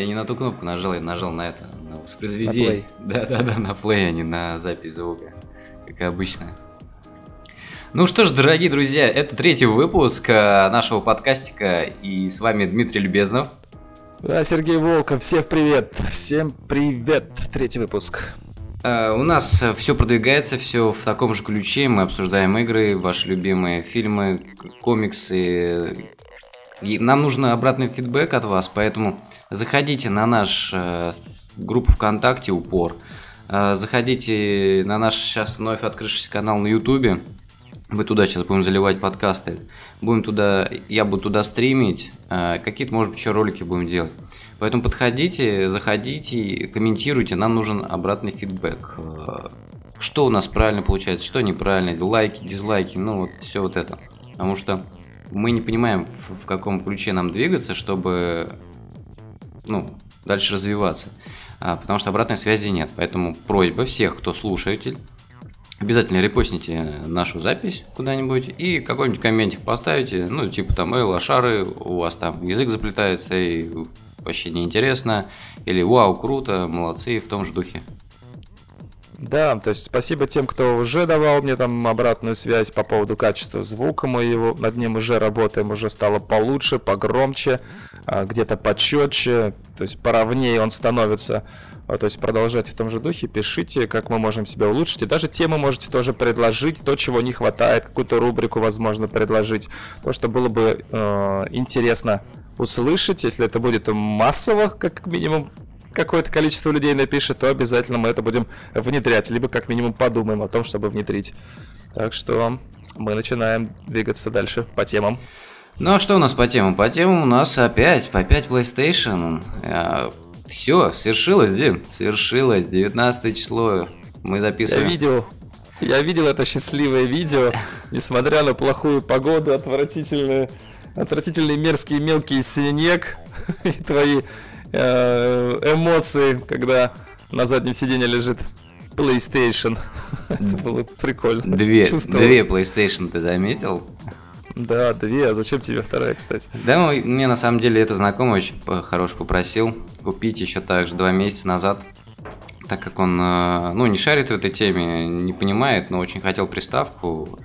Я не на ту кнопку нажал, я нажал на это, на воспроизведение. Да-да-да, на плей, а не на запись звука, как обычно. Ну что ж, дорогие друзья, это третий выпуск э, нашего подкастика, и с вами Дмитрий Любезнов. Да, Сергей Волков, всем привет, всем привет, третий выпуск. Uh, у нас все продвигается, все в таком же ключе. Мы обсуждаем игры, ваши любимые фильмы, комиксы. И нам нужен обратный фидбэк от вас, поэтому заходите на наш uh, группу ВКонтакте Упор. Uh, заходите на наш сейчас вновь открывшийся канал на Ютубе. Мы туда сейчас будем заливать подкасты. Будем туда, я буду туда стримить. Какие-то, может быть, еще ролики будем делать. Поэтому подходите, заходите, комментируйте, нам нужен обратный фидбэк. Э, что у нас правильно получается, что неправильно, лайки, дизлайки, ну вот все вот это. Потому что мы не понимаем, в, в каком ключе нам двигаться, чтобы ну, дальше развиваться. А, потому что обратной связи нет. Поэтому просьба всех, кто слушатель, обязательно репостните нашу запись куда-нибудь и какой-нибудь комментик поставите, ну, типа там, эй, лошары, у вас там язык заплетается, и вообще неинтересно, или вау, круто, молодцы, в том же духе. Да, то есть спасибо тем, кто уже давал мне там обратную связь по поводу качества звука моего. Над ним уже работаем, уже стало получше, погромче, а, где-то почетче, то есть поровнее он становится. А, то есть продолжайте в том же духе, пишите, как мы можем себя улучшить. И даже темы можете тоже предложить, то, чего не хватает, какую-то рубрику, возможно, предложить. То, что было бы э, интересно услышать. Если это будет массово, как минимум какое-то количество людей напишет, то обязательно мы это будем внедрять, либо как минимум подумаем о том, чтобы внедрить. Так что мы начинаем двигаться дальше по темам. Ну а что у нас по темам? По темам у нас опять, по 5 PlayStation. А, все, свершилось, Дим, свершилось, 19 число. Мы записываем. Я видел, я видел это счастливое видео, несмотря на плохую погоду, отвратительную отвратительный мерзкий мелкий снег и твои эмоции, когда на заднем сиденье лежит PlayStation. Это было прикольно. Две, две PlayStation ты заметил? Да, две. А зачем тебе вторая, кстати? Да, ну, мне на самом деле это знакомый очень хорош попросил купить еще также два месяца назад. Так как он, э, ну, не шарит в этой теме, не понимает, но очень хотел приставку.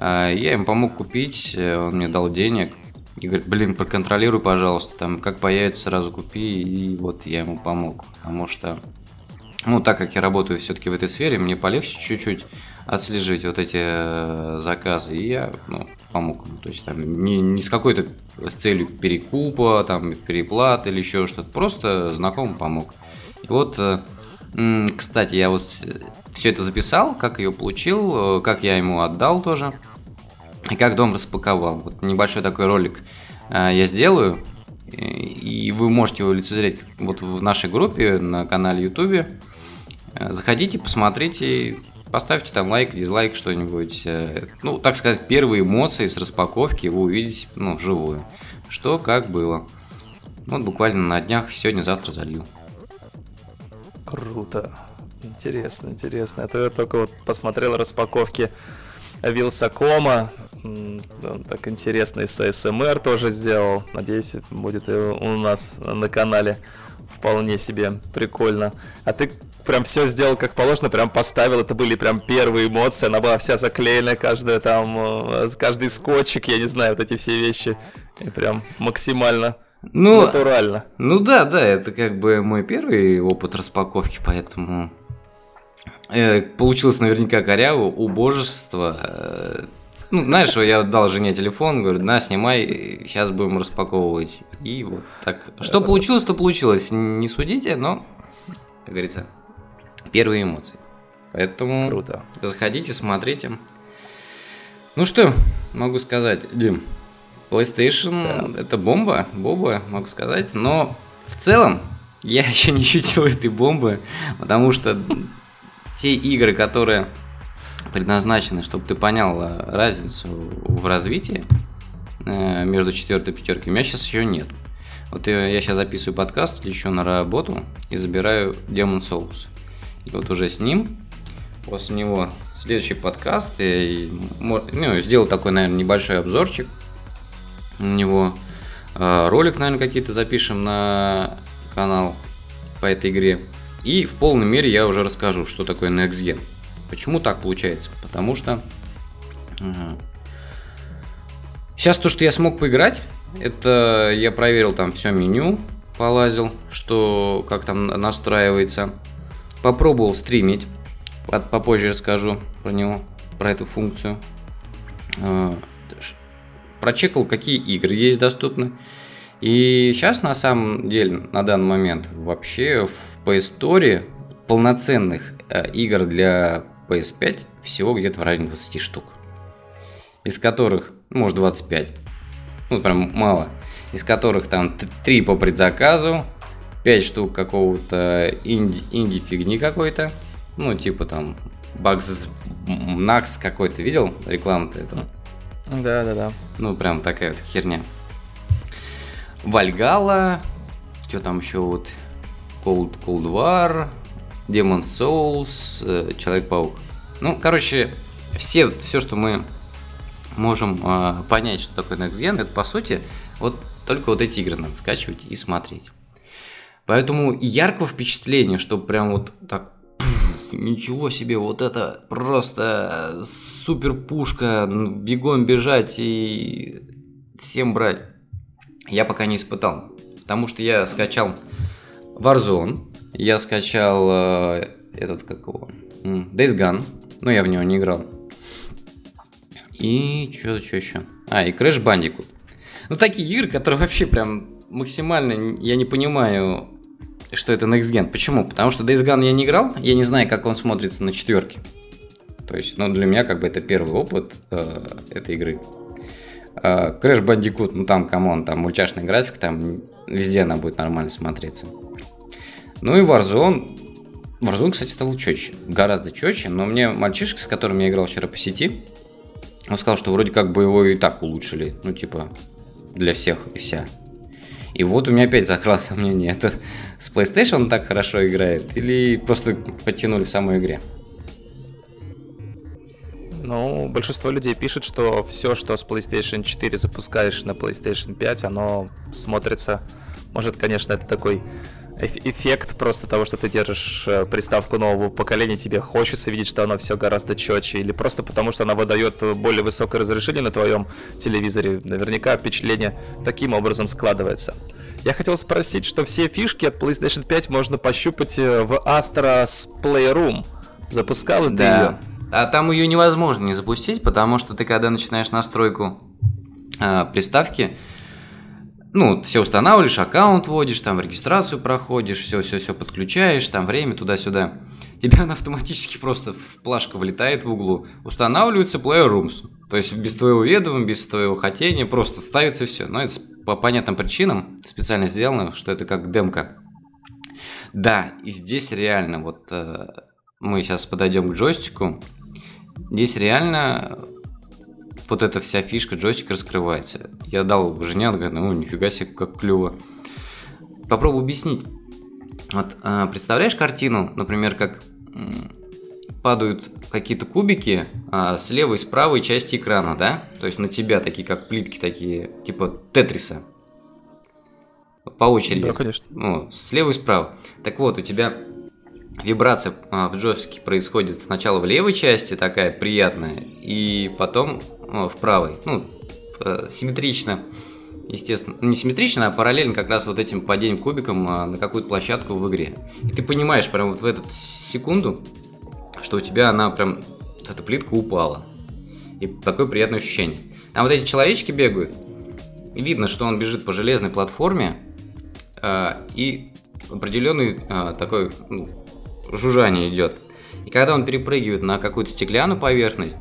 А, я ему помог купить, э, он мне дал денег. И говорит, блин, проконтролируй, пожалуйста, там, как появится, сразу купи. И вот я ему помог. Потому что, ну, так как я работаю все-таки в этой сфере, мне полегче чуть-чуть отслеживать вот эти э, заказы. И я, ну, помог ему. То есть, там, не, не с какой-то с целью перекупа, там, переплаты или еще что-то. Просто знакомый помог. И вот, э, кстати, я вот все это записал, как ее получил, как я ему отдал тоже. И как дом распаковал. Вот небольшой такой ролик э, я сделаю, и вы можете его лицезреть вот в нашей группе на канале YouTube. Э, заходите, посмотрите, поставьте там лайк, дизлайк, что-нибудь. Э, ну, так сказать, первые эмоции с распаковки вы увидите, ну, вживую. Что, как было. Вот буквально на днях, сегодня-завтра залью. Круто. Интересно, интересно. Это я только вот посмотрел распаковки Вилсакома. Так интересно и с АСМР тоже сделал. Надеюсь, будет и у нас на канале вполне себе прикольно. А ты прям все сделал как положено, прям поставил, это были прям первые эмоции, она была вся заклеена, каждая там, э, каждый скотчик, я не знаю, вот эти все вещи, и прям максимально ну, натурально. Ну да, да, это как бы мой первый опыт распаковки, поэтому Э, получилось наверняка коряво, убожество. Ну, знаешь, я дал жене телефон, говорю, на, снимай, сейчас будем распаковывать. И вот так. Что получилось, то получилось. Не судите, но, как говорится, первые эмоции. Поэтому Круто. заходите, смотрите. Ну что, могу сказать, Дим, PlayStation да. это бомба, бомба, могу сказать, но в целом я еще не ощутил этой бомбы, потому что те игры, которые предназначены, чтобы ты понял э, разницу в развитии э, между четвертой и пятеркой, у меня сейчас еще нет. Вот я сейчас записываю подкаст, лечу на работу и забираю Demon Souls. И вот уже с ним, после него следующий подкаст, и, ну, сделал такой, наверное, небольшой обзорчик на него. Э, ролик, наверное, какие-то запишем на канал по этой игре. И в полной мере я уже расскажу, что такое Next Gen. Почему так получается? Потому что сейчас то, что я смог поиграть, это я проверил там все меню, полазил, что как там настраивается. Попробовал стримить, попозже расскажу про него, про эту функцию. А, прочекал, какие игры есть доступны. И сейчас, на самом деле, на данный момент, вообще в PS Store полноценных э, игр для PS5 всего где-то в районе 20 штук. Из которых, ну, может, 25. Ну, прям мало. Из которых там 3 по предзаказу, 5 штук какого-то инди, инди-фигни какой-то. Ну, типа там Bugs Nax какой-то, видел рекламу-то эту? Да, да, да. Ну, прям такая вот херня. Вальгала, что там еще вот, Cold, Cold War, Demon Souls, э, Человек-паук. Ну, короче, все, все, что мы можем э, понять, что такое Next Gen, это по сути вот только вот эти игры надо скачивать и смотреть. Поэтому яркого впечатления, что прям вот так ничего себе, вот это просто супер пушка, бегом бежать и всем брать я пока не испытал. Потому что я скачал Warzone, я скачал э, этот, как его, Days Gone, но я в него не играл. И что, что еще? А, и Crash Bandicoot. Ну, такие игры, которые вообще прям максимально, я не понимаю, что это Next Gen. Почему? Потому что Days Gone я не играл, я не знаю, как он смотрится на четверке. То есть, ну, для меня как бы это первый опыт э, этой игры. Crash Bandicoot, ну там, come on, там мультяшный график, там везде она будет нормально смотреться. Ну и Warzone. Warzone, кстати, стал четче, гораздо четче, но мне мальчишка, с которым я играл вчера по сети, он сказал, что вроде как бы его и так улучшили, ну типа для всех и вся. И вот у меня опять закралось сомнение, это с PlayStation он так хорошо играет или просто подтянули в самой игре? Ну, большинство людей пишет, что все, что с PlayStation 4 запускаешь на PlayStation 5, оно смотрится... Может, конечно, это такой эффект просто того, что ты держишь э, приставку нового поколения, тебе хочется видеть, что она все гораздо четче, или просто потому, что она выдает более высокое разрешение на твоем телевизоре. Наверняка впечатление таким образом складывается. Я хотел спросить, что все фишки от PlayStation 5 можно пощупать э, в Astro's Playroom. Запускал да. ты ее? А там ее невозможно не запустить, потому что ты когда начинаешь настройку э, приставки, ну, все устанавливаешь, аккаунт вводишь, там регистрацию проходишь, все-все-все подключаешь, там время туда-сюда. Тебя она автоматически просто в плашка вылетает в углу. Устанавливается Player Rooms. То есть без твоего ведома, без твоего хотения, просто ставится все. Но это по понятным причинам специально сделано, что это как демка. Да, и здесь реально вот э, мы сейчас подойдем к джойстику, Здесь реально вот эта вся фишка джойстика раскрывается. Я дал жене, она говорит, ну нифига себе, как клево. Попробую объяснить. Вот, а, представляешь картину, например, как падают какие-то кубики а, с левой и с правой части экрана, да? То есть на тебя такие, как плитки такие, типа тетриса. По очереди. Да, конечно. Ну, слева и справа. Так вот, у тебя вибрация а, в джойстике происходит сначала в левой части, такая приятная, и потом в правой. Ну, э, симметрично, естественно, ну, не симметрично, а параллельно как раз вот этим падением кубиком а, на какую-то площадку в игре. И ты понимаешь прям вот в эту секунду, что у тебя она прям, эта плитка упала. И такое приятное ощущение. А вот эти человечки бегают, видно, что он бежит по железной платформе, и определенный такой ну, жужжание идет. И когда он перепрыгивает на какую-то стеклянную поверхность,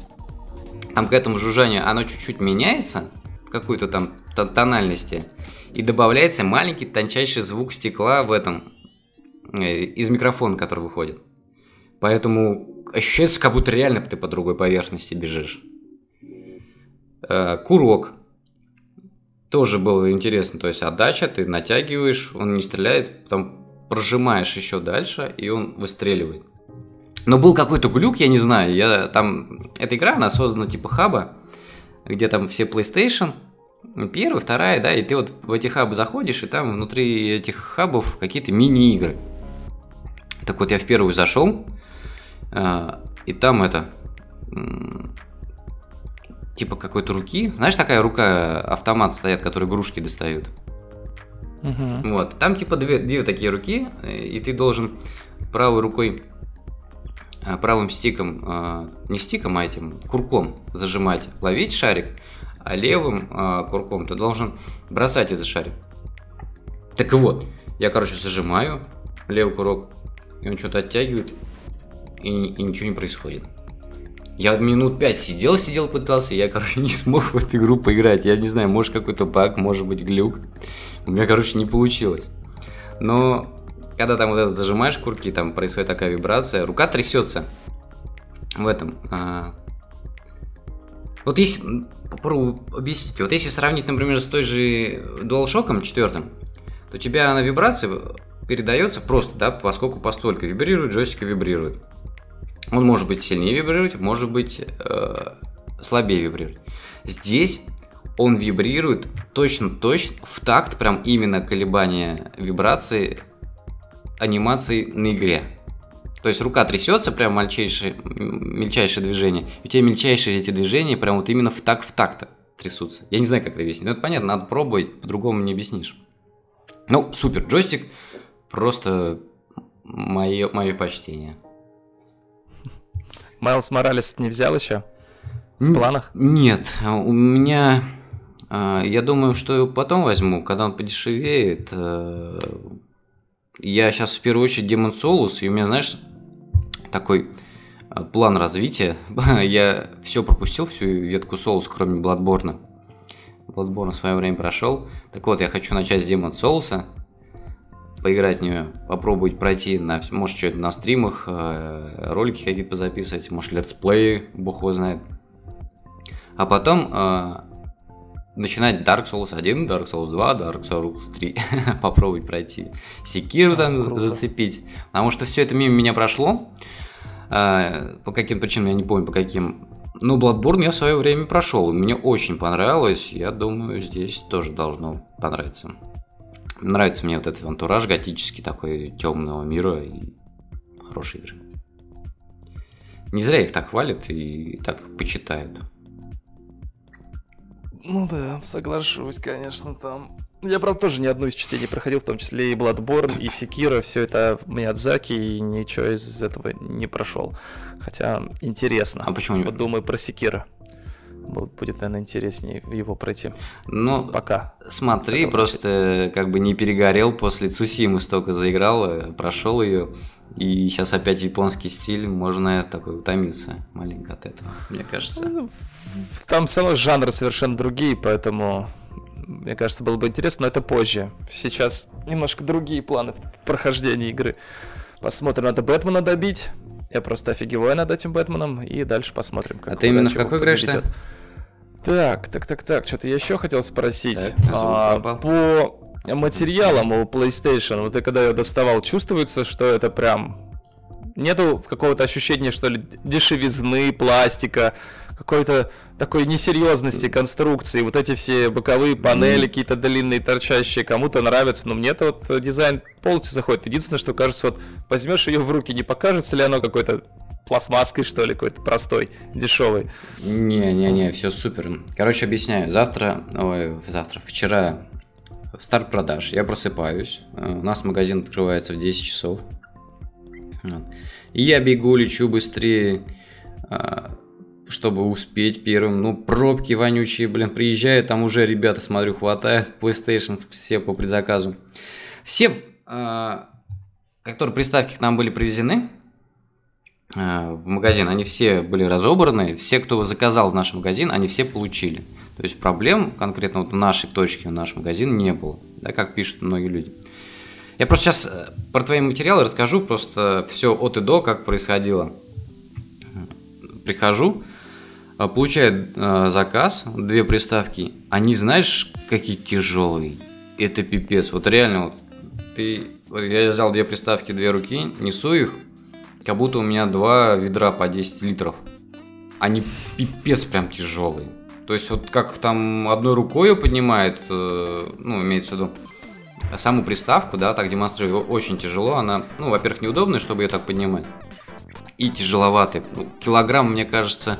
там к этому жужжанию оно чуть-чуть меняется, какую-то там тональности, и добавляется маленький тончайший звук стекла в этом, э, из микрофона, который выходит. Поэтому ощущается, как будто реально ты по другой поверхности бежишь. Э, курок. Тоже было интересно. То есть отдача, ты натягиваешь, он не стреляет, потом прожимаешь еще дальше, и он выстреливает. Но был какой-то глюк, я не знаю, я там... Эта игра, она создана типа хаба, где там все PlayStation, Первая, вторая, да, и ты вот в эти хабы заходишь, и там внутри этих хабов какие-то мини-игры. Так вот, я в первую зашел, а, и там это, типа какой-то руки. Знаешь, такая рука, автомат стоят, который игрушки достают. Угу. Вот, там типа две, две такие руки, и ты должен правой рукой, правым стиком, а, не стиком, а этим курком зажимать, ловить шарик, а левым а, курком ты должен бросать этот шарик. Так вот, я, короче, зажимаю левый курок, и он что-то оттягивает, и, и ничего не происходит. Я минут пять сидел, сидел, пытался, я, короче, не смог в эту игру поиграть. Я не знаю, может какой-то баг, может быть глюк. У меня, короче, не получилось. Но когда там вот это зажимаешь курки, там происходит такая вибрация, рука трясется в этом. А... Вот если, попробую объяснить, вот если сравнить, например, с той же DualShock 4, то у тебя на вибрации передается просто, да, поскольку постолько вибрирует, джойстик вибрирует. Он может быть сильнее вибрировать, может быть э, слабее вибрировать. Здесь он вибрирует точно-точно в такт, прям именно колебания вибрации анимации на игре. То есть рука трясется, прям мельчайшие, мельчайшие движения. И у тебя мельчайшие эти движения прям вот именно в такт в такт трясутся. Я не знаю, как это объяснить. Но это понятно, надо пробовать, по-другому не объяснишь. Ну, супер, джойстик просто мое, мое почтение. Майлз Моралес не взял еще? В планах? Нет, у меня... А, я думаю, что потом возьму, когда он подешевеет. Я сейчас в первую очередь Demon Souls, и у меня, знаешь, такой э, план развития. я все пропустил, всю ветку Souls, кроме Bloodborne. Bloodborne в свое время прошел. Так вот, я хочу начать с Demon Souls, поиграть в нее, попробовать пройти, на, может, что-то на стримах, э, ролики какие-то позаписывать, может, летсплеи, бог его знает. А потом э, начинать Dark Souls 1, Dark Souls 2, Dark Souls 3, попробовать пройти. Секиру там Круто. зацепить. Потому что все это мимо меня прошло. Э, по каким причинам, я не помню, по каким. Ну, Bloodborne я в свое время прошел. Мне очень понравилось. Я думаю, здесь тоже должно понравиться. Нравится мне вот этот антураж готический такой темного мира и хорошие игры. Не зря их так хвалят и так почитают. Ну да, соглашусь, конечно, там. Я, правда, тоже ни одну из частей не проходил, в том числе и Bloodborne, и Sekiro, все это Миядзаки, и ничего из этого не прошел. Хотя интересно. А почему? Вот думаю про Sekiro будет, наверное, интереснее его пройти. Ну, пока. Смотри, просто как бы не перегорел после Цусимы столько заиграл, э, прошел ее. И сейчас опять японский стиль, можно такой утомиться маленько от этого, мне кажется. Ну, там все равно жанры совершенно другие, поэтому мне кажется, было бы интересно, но это позже. Сейчас немножко другие планы в прохождении игры. Посмотрим, надо Бэтмена добить. Я просто офигеваю над этим Бэтменом, и дальше посмотрим, как А ты именно в какой играешь-то? Так, так, так, так, что-то я еще хотел спросить. Так, а, по материалам у PlayStation, вот ты когда ее доставал, чувствуется, что это прям... Нету какого-то ощущения, что ли, дешевизны, пластика, какой-то такой несерьезности конструкции. Вот эти все боковые панели какие-то длинные, торчащие, кому-то нравятся, но мне-то вот дизайн полностью заходит. Единственное, что кажется, вот возьмешь ее в руки, не покажется ли оно какой-то пластмасской, что ли, какой-то простой, дешевый. Не-не-не, все супер. Короче, объясняю. Завтра, ой, завтра, вчера старт продаж. Я просыпаюсь. Э, у нас магазин открывается в 10 часов. И я бегу, лечу быстрее, э, чтобы успеть первым. Ну, пробки вонючие, блин, приезжаю, там уже ребята, смотрю, хватает PlayStation, все по предзаказу. Все, э, которые приставки к нам были привезены, в магазин, они все были разобраны, все, кто заказал в наш магазин, они все получили. То есть проблем конкретно вот в нашей точке, в наш магазин не было, да, как пишут многие люди. Я просто сейчас э, про твои материалы расскажу, просто все от и до, как происходило. Прихожу, э, получаю заказ, две приставки, они, знаешь, какие тяжелые. Это пипец. Вот реально, вот, ты, вот я взял две приставки, две руки, несу их, как будто у меня два ведра по 10 литров. Они пипец прям тяжелые. То есть вот как там одной рукой поднимает, э, ну, имеется в виду, саму приставку, да, так демонстрирую, очень тяжело. Она, ну, во-первых, неудобная, чтобы ее так поднимать. И тяжеловатая. Ну, килограмм, мне кажется,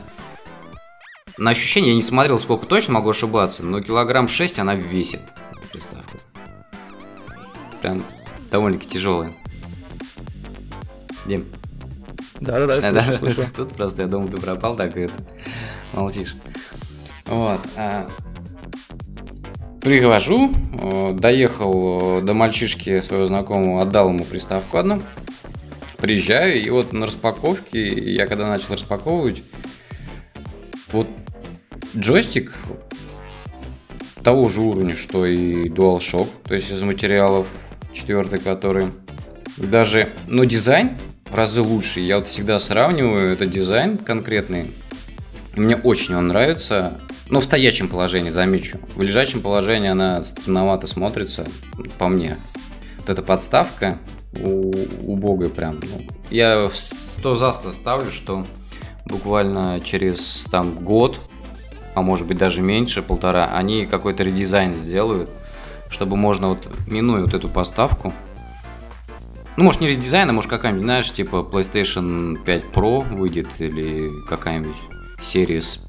на ощущение, я не смотрел, сколько точно могу ошибаться, но килограмм 6 она весит, приставка. Прям довольно-таки тяжелая. Дим. Да-да-да, слышу, да, слышу. Тут просто я думал, ты пропал, так и это, молчишь. Вот. А... Прихожу, доехал до мальчишки своего знакомого, отдал ему приставку одну. Приезжаю, и вот на распаковке, я когда начал распаковывать, вот джойстик того же уровня, что и DualShock, то есть из материалов четвертый, который даже, ну, дизайн в разы лучше. Я вот всегда сравниваю этот дизайн конкретный. Мне очень он нравится. Но в стоячем положении, замечу. В лежачем положении она странновато смотрится, по мне. Вот эта подставка убогая прям. Ну, я сто за сто ставлю, что буквально через там год, а может быть даже меньше, полтора, они какой-то редизайн сделают, чтобы можно вот, минуя вот эту поставку, ну, может, не редизайн, а может какая-нибудь, знаешь, типа PlayStation 5 Pro выйдет или какая-нибудь Series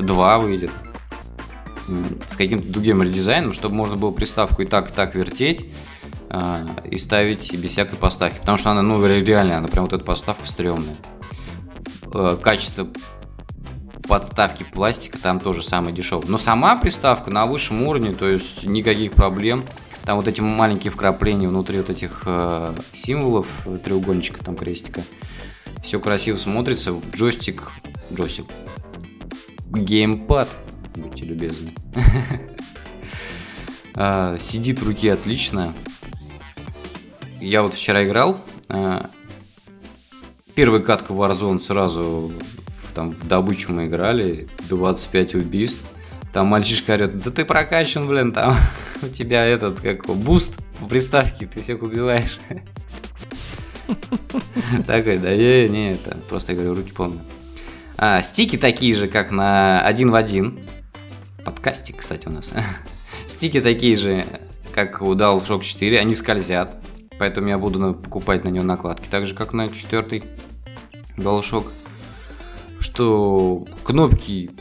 2 выйдет с каким-то другим редизайном, чтобы можно было приставку и так, и так вертеть э, и ставить без всякой поставки. Потому что она, ну, реально, она прям вот эта поставка стрёмная. Э, качество подставки пластика там тоже самое дешевое. Но сама приставка на высшем уровне, то есть никаких проблем. Там вот эти маленькие вкрапления внутри вот этих э, символов, треугольничка, там крестика. Все красиво смотрится. Джойстик, джойстик, геймпад, будьте любезны. А, сидит в руке отлично. Я вот вчера играл. А, первый катка Warzone сразу там в добычу мы играли. 25 убийств. Там мальчишка орет, да ты прокачан, блин, там у тебя этот, как буст в приставке, ты всех убиваешь. Такой, да не, не, это просто я говорю, руки помню. А, стики такие же, как на один в один. Подкастик, кстати, у нас. Стики такие же, как у DualShock 4, они скользят. Поэтому я буду покупать на него накладки. Так же, как на четвертый DualShock. Что кнопки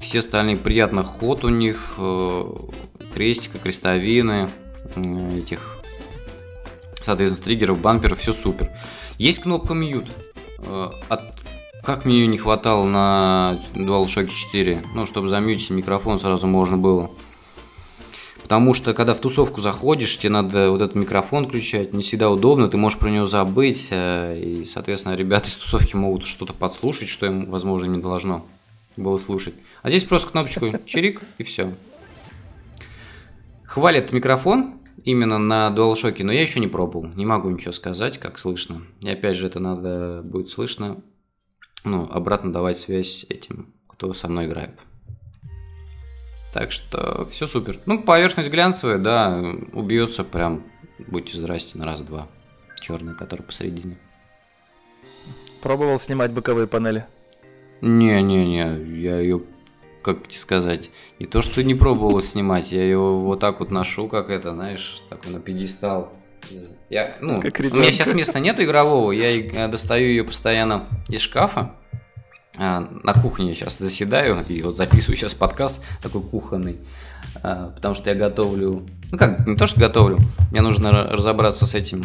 все остальные приятно ход у них, э, крестика, крестовины, этих, соответственно, триггеров, бамперов, все супер. Есть кнопка mute. Э, от как мне ее не хватало на DualShock 4, ну, чтобы замьютить микрофон сразу можно было. Потому что, когда в тусовку заходишь, тебе надо вот этот микрофон включать, не всегда удобно, ты можешь про него забыть, э, и, соответственно, ребята из тусовки могут что-то подслушать, что им, возможно, не должно было слушать. А здесь просто кнопочку чирик и все. Хвалят микрофон именно на DualShock, но я еще не пробовал. Не могу ничего сказать, как слышно. И опять же, это надо будет слышно, ну, обратно давать связь этим, кто со мной играет. Так что все супер. Ну, поверхность глянцевая, да, убьется прям, будьте здрасте, на раз-два. Черный, который посередине. Пробовал снимать боковые панели? Не-не-не, я ее, как тебе сказать, не то что не пробовал снимать, я ее вот так вот ношу, как это, знаешь, такой на пьедестал. Я, ну, как у меня сейчас места нету игрового, я достаю ее постоянно из шкафа. А, на кухне сейчас заседаю и вот записываю сейчас подкаст такой кухонный, а, потому что я готовлю, ну как, не то что готовлю, мне нужно разобраться с этим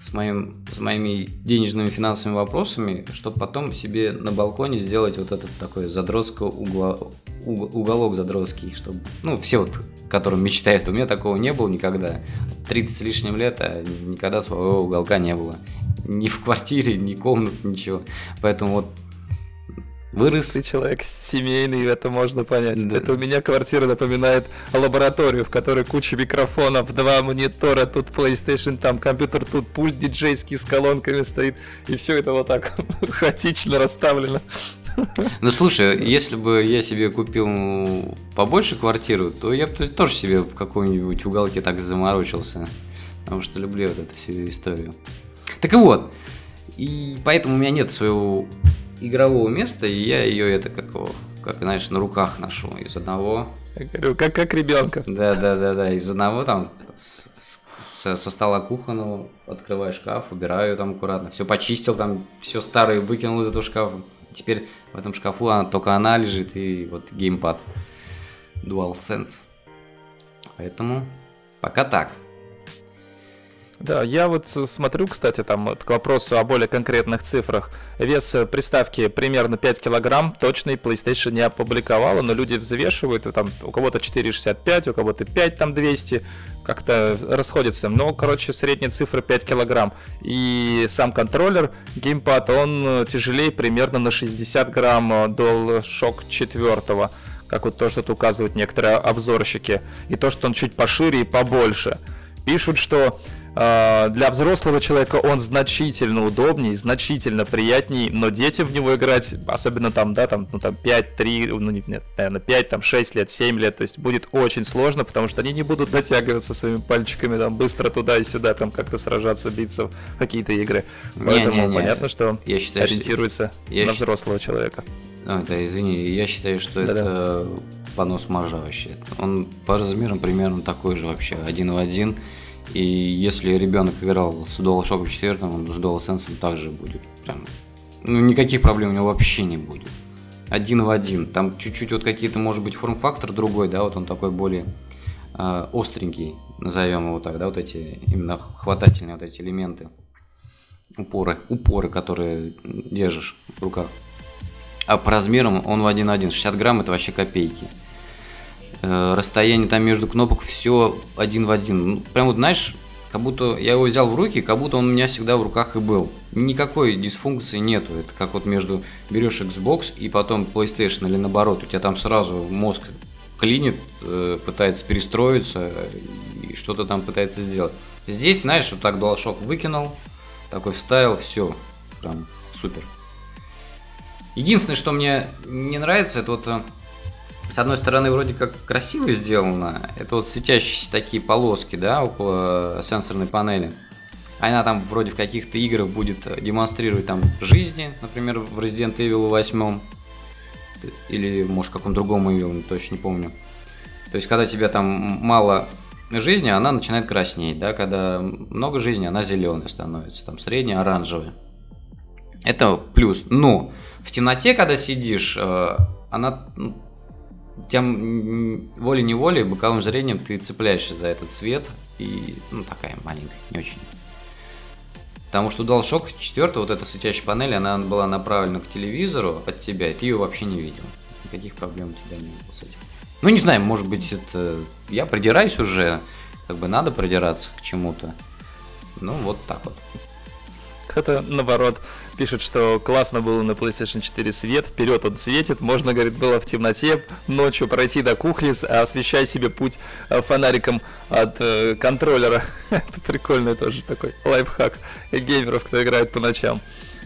с, моим, с моими денежными финансовыми вопросами, чтобы потом себе на балконе сделать вот этот такой задротский угла, уголок задротский, чтобы, ну, все вот, которым мечтают, у меня такого не было никогда. 30 с лишним лет, а никогда своего уголка не было. Ни в квартире, ни комнат, ничего. Поэтому вот Вырос. Ты человек семейный, это можно понять. Да. Это у меня квартира напоминает лабораторию, в которой куча микрофонов, два монитора, тут PlayStation, там компьютер, тут пульт диджейский с колонками стоит, и все это вот так хаотично расставлено. Ну слушай, если бы я себе купил побольше квартиру, то я бы тоже себе в каком-нибудь уголке так заморочился. Потому что люблю вот эту всю историю. Так и вот, и поэтому у меня нет своего игрового места, и я ее это как как, знаешь, на руках ношу. Из одного... Я говорю, как, как ребенка. Да, да, да, да. Из одного там со, со стола кухонного открываю шкаф, убираю там аккуратно. Все почистил, там все старое выкинул из этого шкафа. Теперь в этом шкафу она, только она лежит и вот геймпад DualSense. Поэтому пока так. Да, я вот смотрю, кстати, там к вопросу о более конкретных цифрах. Вес э, приставки примерно 5 килограмм, точный PlayStation не опубликовала, но люди взвешивают, и там у кого-то 4,65, у кого-то 5 там 200, как-то расходится. Но, короче, средняя цифра 5 килограмм. И сам контроллер, геймпад, он э, тяжелее примерно на 60 грамм э, DualShock 4 как вот то, что тут указывают некоторые обзорщики, и то, что он чуть пошире и побольше. Пишут, что для взрослого человека он значительно удобнее, значительно приятнее, но детям в него играть, особенно там, да, там, ну там 5, 3, ну нет, наверное, 5, там 6 лет, 7 лет, то есть будет очень сложно, потому что они не будут дотягиваться своими пальчиками там быстро туда и сюда, там как-то сражаться, биться в какие-то игры. Поэтому не, не, не. понятно, что я считаю, ориентируется я на взрослого считаю... человека. А, да, извини, я считаю, что Да-да. это понос мажа вообще. Он по размерам примерно такой же вообще, один в один. И если ребенок играл с DualShock 4, он с DualSense также будет. Прям, ну, никаких проблем у него вообще не будет. Один в один. Там чуть-чуть вот какие-то, может быть, форм-фактор другой, да, вот он такой более э, остренький, назовем его так, да, вот эти именно хватательные вот эти элементы, упоры, упоры, которые держишь в руках. А по размерам он в 1.1, 60 грамм это вообще копейки. Э, расстояние там между кнопок все один в один. Ну, прям вот, знаешь, как будто я его взял в руки, как будто он у меня всегда в руках и был. Никакой дисфункции нету. Это как вот между берешь Xbox и потом PlayStation или наоборот. У тебя там сразу мозг клинит, э, пытается перестроиться и что-то там пытается сделать. Здесь, знаешь, вот так DualShock выкинул, такой вставил, все, прям супер. Единственное, что мне не нравится, это вот э, с одной стороны, вроде как красиво сделано. Это вот светящиеся такие полоски, да, около сенсорной панели. Она там вроде в каких-то играх будет демонстрировать там жизни, например, в Resident Evil 8. Или, может, в каком другом Evil, точно не помню. То есть, когда тебя там мало жизни, она начинает краснеть, да, когда много жизни, она зеленая становится, там средняя оранжевая. Это плюс. Но в темноте, когда сидишь, э, она ну, тем волей-неволей боковым зрением ты цепляешься за этот цвет и, ну, такая маленькая, не очень. Потому что DualShock 4, вот эта светящая панель, она была направлена к телевизору от тебя, и ты ее вообще не видел. Никаких проблем у тебя не было с этим. Ну, не знаю, может быть, это... Я придираюсь уже, как бы надо придираться к чему-то. Ну, вот так вот. Это наоборот пишет, что классно было на PlayStation 4 свет, вперед он светит, можно, говорит, было в темноте ночью пройти до кухни, освещая себе путь э, фонариком от э, контроллера. Это прикольный тоже такой лайфхак геймеров, кто играет по ночам.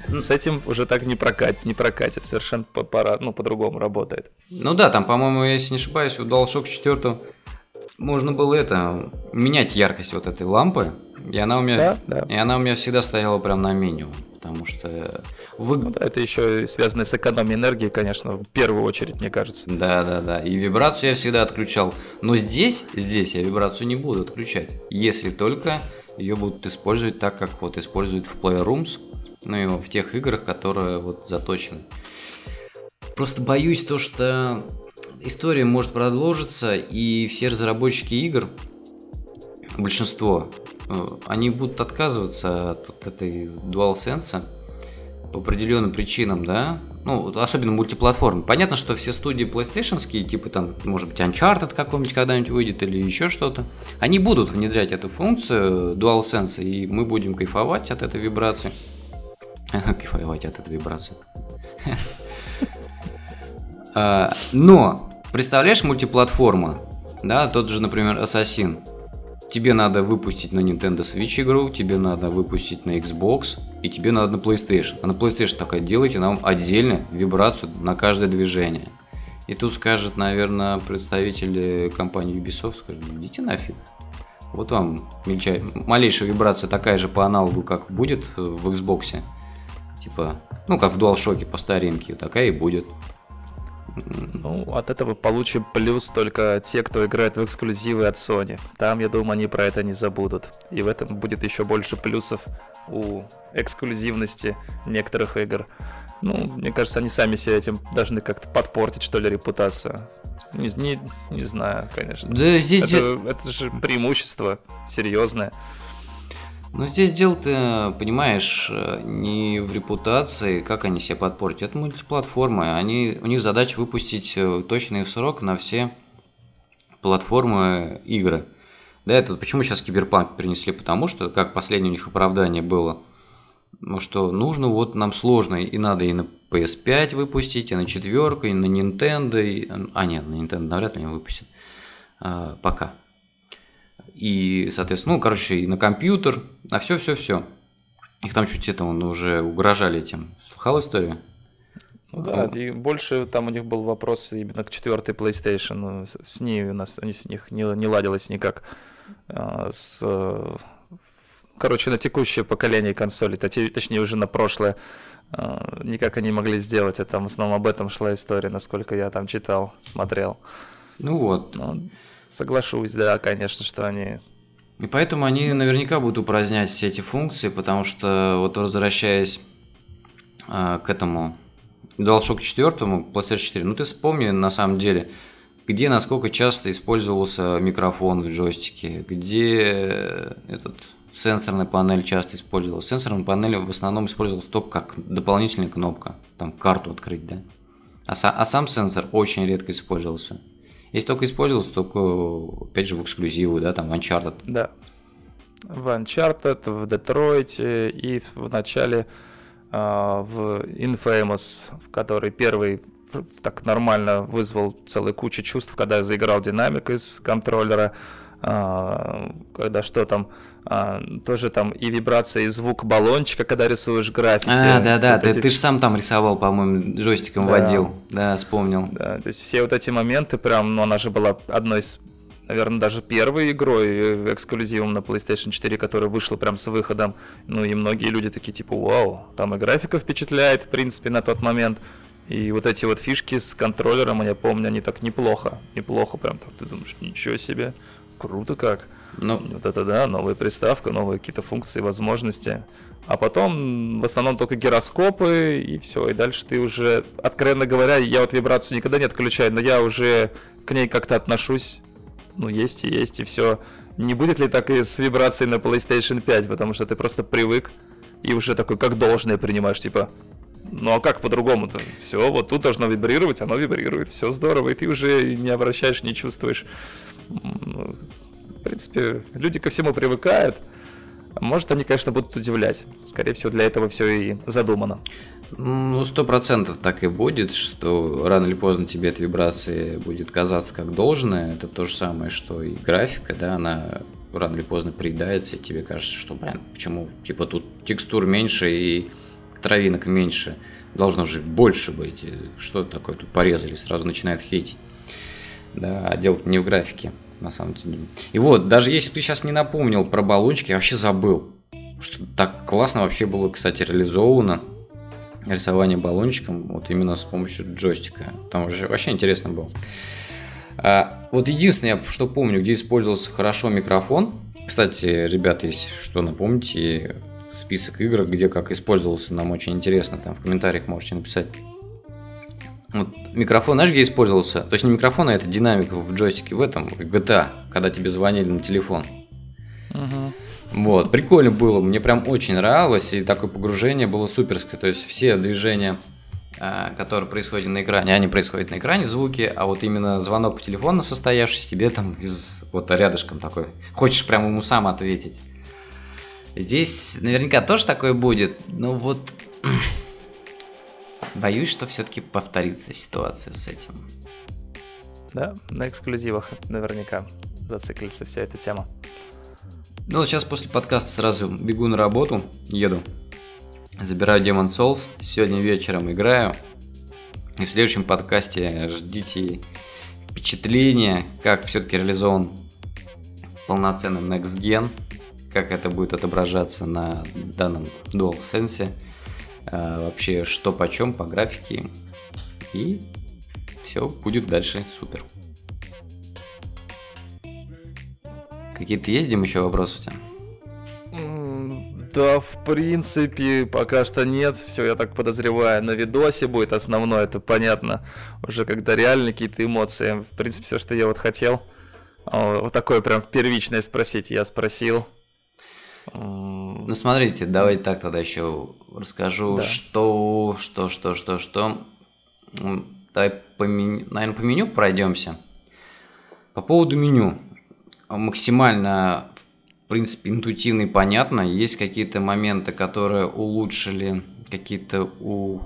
С этим уже так не прокатит, не прокатит, совершенно по, по, ну, по-другому работает. Ну да, там, по-моему, если не ошибаюсь, у DualShock 4 можно было это, менять яркость вот этой лампы, и она у меня, да, да. И она у меня всегда стояла прям на минимум потому что... Вы... Ну, да, это еще связано с экономией энергии, конечно, в первую очередь, мне кажется. Да, да, да. И вибрацию я всегда отключал. Но здесь, здесь я вибрацию не буду отключать, если только ее будут использовать так, как вот используют в Playrooms, ну и в тех играх, которые вот заточены. Просто боюсь то, что история может продолжиться, и все разработчики игр, большинство, Э, они будут отказываться от этой DualSense по определенным причинам, да, ну, особенно мультиплатформ. Понятно, что все студии PlayStation, типа там, может быть, Uncharted какой-нибудь когда-нибудь выйдет или еще что-то, они будут внедрять эту функцию DualSense, и мы будем кайфовать от этой вибрации. Кайфовать от этой вибрации. А, но, представляешь, мультиплатформа, да, тот же, например, Assassin, тебе надо выпустить на Nintendo Switch игру, тебе надо выпустить на Xbox, и тебе надо на PlayStation. А на PlayStation такая, делайте нам отдельно вибрацию на каждое движение. И тут скажет, наверное, представители компании Ubisoft, скажет, идите нафиг. Вот вам мельчай... малейшая вибрация такая же по аналогу, как будет в Xbox. Типа, ну, как в DualShock по старинке, такая и будет. Ну, от этого получим плюс только те, кто играет в эксклюзивы от Sony. Там, я думаю, они про это не забудут. И в этом будет еще больше плюсов у эксклюзивности некоторых игр. Ну, мне кажется, они сами себе этим должны как-то подпортить, что ли, репутацию. Не, не, не знаю, конечно. Да здесь... Это, это же преимущество серьезное. Ну, здесь дело-то, понимаешь, не в репутации, как они себя подпортят. Это мультиплатформы. Они, у них задача выпустить э, точный срок на все платформы игры. Да, это почему сейчас киберпанк принесли? Потому что, как последнее у них оправдание было, ну, что нужно, вот нам сложно, и надо и на PS5 выпустить, и на четверку, и на Nintendo, и... а нет, на Nintendo навряд ли они выпустят, а, пока. И, соответственно, ну, короче, и на компьютер, на все-все-все. Их там чуть это, ну, уже угрожали этим. Слыхал историю? Ну да, и больше там у них был вопрос именно к четвертой PlayStation. Ну, с ней у нас, они с них не, не ладилось никак. А, с, короче, на текущее поколение консолей, точнее уже на прошлое, а, никак они могли сделать. Это в основном об этом шла история, насколько я там читал, смотрел. Ну вот. Ну, соглашусь, да, конечно, что они и поэтому они наверняка будут упразднять все эти функции, потому что вот возвращаясь э, к этому DualShock 4, PlayStation 4, ну ты вспомни на самом деле, где насколько часто использовался микрофон в джойстике, где этот сенсорная панель часто использовалась. Сенсорная панель в основном использовалась только как дополнительная кнопка, там карту открыть, да. А, а сам сенсор очень редко использовался. Если только использовался, только, опять же, в эксклюзивы, да, там, Uncharted. Да. В Uncharted, в Детройте и в начале э, в Infamous, в который первый так нормально вызвал целую кучу чувств, когда я заиграл динамик из контроллера, э, когда что там, а, тоже там и вибрация, и звук баллончика, когда рисуешь граффити. А, да-да, вот ты, эти... ты же сам там рисовал, по-моему, джойстиком да. водил. Да, вспомнил. Да, то есть все вот эти моменты прям, ну, она же была одной из наверное, даже первой игрой э, эксклюзивом на PlayStation 4, которая вышла прям с выходом. Ну и многие люди такие типа, вау, там и графика впечатляет, в принципе, на тот момент. И вот эти вот фишки с контроллером, я помню, они так неплохо, неплохо прям так, ты думаешь, ничего себе, круто как. Ну, вот это да, новая приставка, новые какие-то функции, возможности. А потом в основном только гироскопы и все. И дальше ты уже, откровенно говоря, я вот вибрацию никогда не отключаю, но я уже к ней как-то отношусь. Ну, есть и есть, и все. Не будет ли так и с вибрацией на PlayStation 5, потому что ты просто привык и уже такой как должное принимаешь, типа, ну а как по-другому-то? Все, вот тут должно вибрировать, оно вибрирует, все здорово, и ты уже не обращаешь, не чувствуешь в принципе, люди ко всему привыкают. Может, они, конечно, будут удивлять. Скорее всего, для этого все и задумано. Ну, сто процентов так и будет, что рано или поздно тебе эта вибрация будет казаться как должное. Это то же самое, что и графика, да, она рано или поздно приедается, и тебе кажется, что, блин, почему, типа, тут текстур меньше и травинок меньше, должно же больше быть. Что такое, тут порезали, сразу начинает хейтить. Да, а дело не в графике на самом деле. И вот, даже если ты сейчас не напомнил про баллончики, я вообще забыл. Что так классно вообще было, кстати, реализовано рисование баллончиком вот именно с помощью джойстика. Там уже вообще интересно было. А, вот единственное, что помню, где использовался хорошо микрофон. Кстати, ребята, если что, напомните список игр, где как использовался, нам очень интересно. Там в комментариях можете написать. Вот, микрофон, знаешь, где использовался? То есть не микрофон, а это динамика в джойстике в этом, в GTA, когда тебе звонили на телефон. Угу. Вот, прикольно было, мне прям очень нравилось, и такое погружение было суперское. То есть все движения, а, которые происходят на экране, они происходят на экране, звуки, а вот именно звонок по телефону состоявшийся тебе там из, вот рядышком такой. Хочешь прям ему сам ответить. Здесь наверняка тоже такое будет, но вот Боюсь, что все-таки повторится ситуация с этим. Да, на эксклюзивах наверняка зациклится вся эта тема. Ну вот сейчас после подкаста сразу бегу на работу, еду, забираю Demon Souls, сегодня вечером играю. И в следующем подкасте ждите впечатления, как все-таки реализован полноценный Next Gen, как это будет отображаться на данном DualSense. А, вообще что почем по графике. И все будет дальше супер. Какие-то есть, Дим, еще вопросы у тебя? Да, в принципе, пока что нет. Все, я так подозреваю, на видосе будет основное, это понятно. Уже когда реально какие-то эмоции. В принципе, все, что я вот хотел. Вот такое прям первичное спросить, я спросил. Ну, смотрите, давайте так тогда еще расскажу, да. что, что, что, что, что. Давай, по меню, наверное, по меню пройдемся. По поводу меню. Максимально в принципе, интуитивно и понятно. Есть какие-то моменты, которые улучшили, какие-то у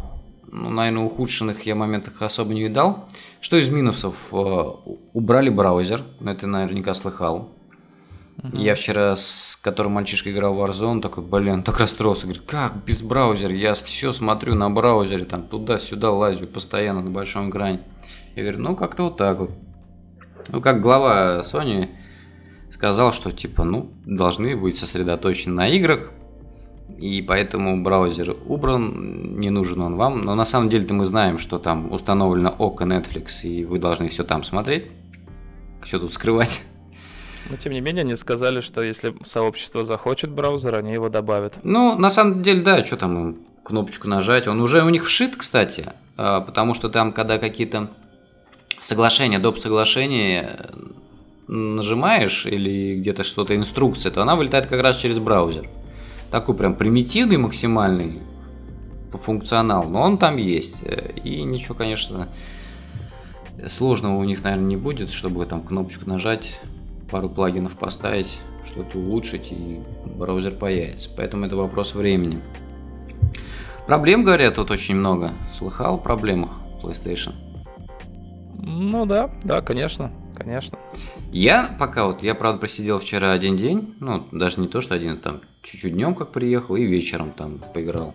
ну, наверное, ухудшенных я моментах особо не видал. Что из минусов? Э, убрали браузер, но это наверняка слыхал. Uh-huh. Я вчера с которым мальчишка играл в Warzone, такой, блин, так расстроился. Говорит, как без браузера? Я все смотрю на браузере, там туда-сюда лазю постоянно на большом экране. Я говорю, ну как-то вот так вот. Ну как глава Sony сказал, что типа, ну, должны быть сосредоточены на играх, и поэтому браузер убран, не нужен он вам. Но на самом деле-то мы знаем, что там установлено ОКО Netflix, и вы должны все там смотреть. Все тут скрывать. Но тем не менее, они сказали, что если сообщество захочет браузер, они его добавят. Ну, на самом деле, да, что там кнопочку нажать. Он уже у них вшит, кстати, а, потому что там, когда какие-то соглашения, доп. соглашения нажимаешь или где-то что-то инструкция, то она вылетает как раз через браузер. Такой прям примитивный максимальный по функционалу, но он там есть. И ничего, конечно, сложного у них, наверное, не будет, чтобы там кнопочку нажать, пару плагинов поставить, что-то улучшить и браузер появится. Поэтому это вопрос времени. Проблем, говорят, тут очень много. Слыхал о проблемах PlayStation? Ну да, да, конечно, конечно. Я пока вот, я правда просидел вчера один день, ну даже не то, что один, там чуть-чуть днем как приехал и вечером там поиграл.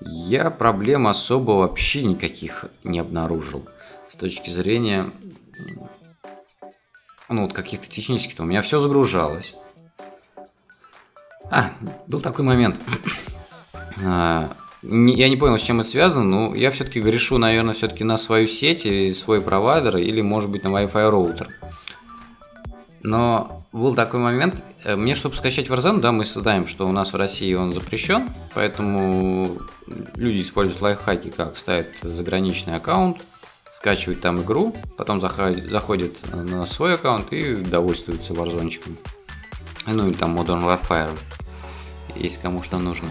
Я проблем особо вообще никаких не обнаружил с точки зрения, ну вот каких-то технических, у меня все загружалось. А, был такой момент. А, я не понял, с чем это связано, но я все-таки грешу, наверное, все-таки на свою сеть и свой провайдер, или, может быть, на Wi-Fi роутер. Но был такой момент, э, мне, чтобы скачать Warzone, да, мы создаем, что у нас в России он запрещен, поэтому люди используют лайфхаки, как ставят заграничный аккаунт, скачивают там игру, потом заходят, заходят на свой аккаунт и довольствуются Warzone. Ну или там Modern Warfare, если кому что нужно.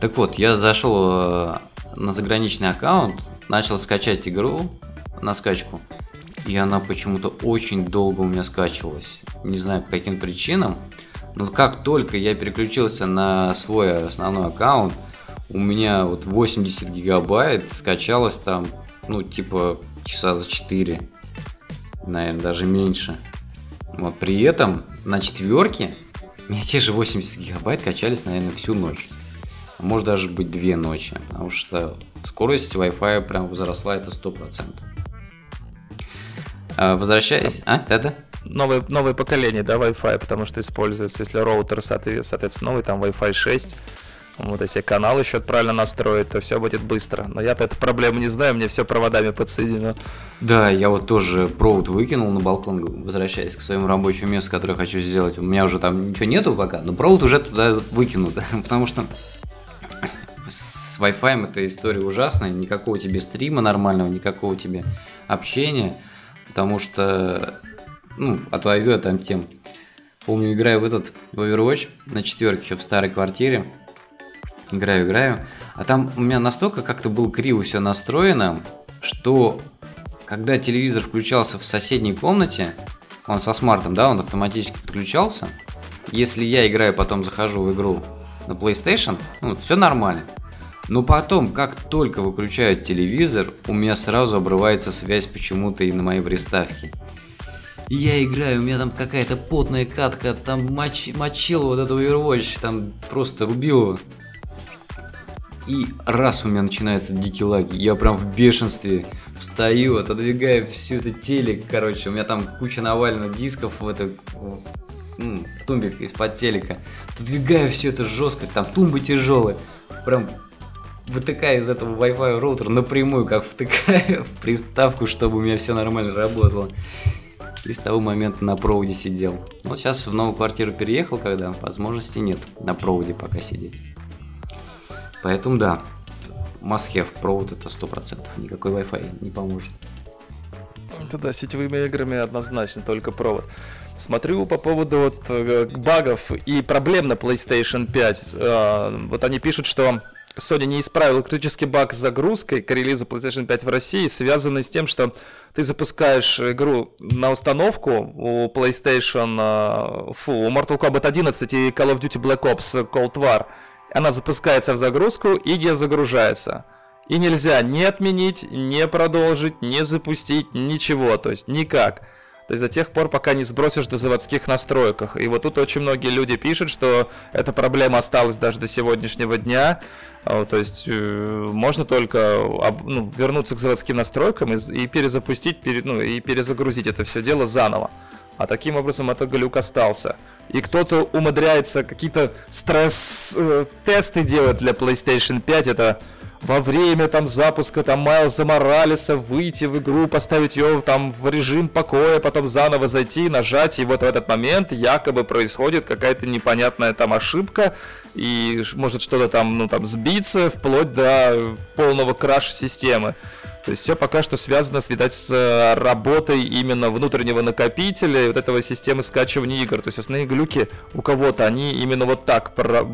Так вот, я зашел э, на заграничный аккаунт, начал скачать игру на скачку, и она почему-то очень долго у меня скачивалась. Не знаю по каким причинам, но как только я переключился на свой основной аккаунт, у меня вот 80 гигабайт скачалось там, ну, типа, часа за 4, наверное, даже меньше. Вот, при этом на четверке у меня те же 80 гигабайт качались, наверное, всю ночь а может даже быть две ночи, потому что скорость Wi-Fi прям возросла, это 100%. А, возвращаясь... А, да-да? Новое, новое поколение, да, Wi-Fi, потому что используется, если роутер, соответственно, новый, там Wi-Fi 6, вот если канал еще правильно настроить, то все будет быстро. Но я-то эту проблему не знаю, мне все проводами подсоединено. Да, я вот тоже провод выкинул на балкон, возвращаясь к своему рабочему месту, которое хочу сделать. У меня уже там ничего нету пока, но провод уже туда выкинут, потому что с Wi-Fi эта история ужасная, никакого тебе стрима нормального, никакого тебе общения, потому что, ну, отойду я там тем. Помню, играю в этот, в Overwatch на четверке еще в старой квартире, играю, играю, а там у меня настолько как-то было криво все настроено, что когда телевизор включался в соседней комнате, он со смартом, да, он автоматически подключался, если я играю, потом захожу в игру на PlayStation, ну, все нормально. Но потом, как только выключают телевизор, у меня сразу обрывается связь почему-то и на моей приставке. Я играю, у меня там какая-то потная катка, там моч, мочил вот этого Overwatch, там просто рубил его. И раз у меня начинаются дикие лаги, я прям в бешенстве встаю, отодвигаю всю эту телек, короче, у меня там куча навалена дисков в, это, в тумбик из-под телека. Отодвигаю все это жестко, там тумбы тяжелые. Прям вытыкаю из этого Wi-Fi роутера напрямую, как втыкаю в приставку, чтобы у меня все нормально работало. И с того момента на проводе сидел. Вот сейчас в новую квартиру переехал, когда возможности нет на проводе пока сидеть. Поэтому да, must have провод это 100%, никакой Wi-Fi не поможет. Это да, сетевыми играми однозначно только провод. Смотрю по поводу вот э, багов и проблем на PlayStation 5. Э, вот они пишут, что Sony не исправил критический баг с загрузкой к релизу PlayStation 5 в России, связанный с тем, что ты запускаешь игру на установку у PlayStation, э, фу, у Mortal Kombat 11 и Call of Duty Black Ops Cold War. Она запускается в загрузку и не загружается. И нельзя не отменить, не продолжить, не запустить, ничего, то есть никак. То есть до тех пор, пока не сбросишь до заводских настроек. И вот тут очень многие люди пишут, что эта проблема осталась даже до сегодняшнего дня. А, то есть э, можно только ну, вернуться к заводским настройкам и, и перезапустить, пере, ну, и перезагрузить это все дело заново. А таким образом это глюк остался. И кто-то умудряется какие-то стресс-тесты э, делать для PlayStation 5. Это во время там запуска там Майлза Моралеса выйти в игру, поставить ее там в режим покоя, потом заново зайти, нажать, и вот в этот момент якобы происходит какая-то непонятная там ошибка, и может что-то там, ну там сбиться, вплоть до полного краша системы. То есть все пока что связано, видать, с э, работой именно внутреннего накопителя и вот этого системы скачивания игр. То есть основные глюки у кого-то, они именно вот так про-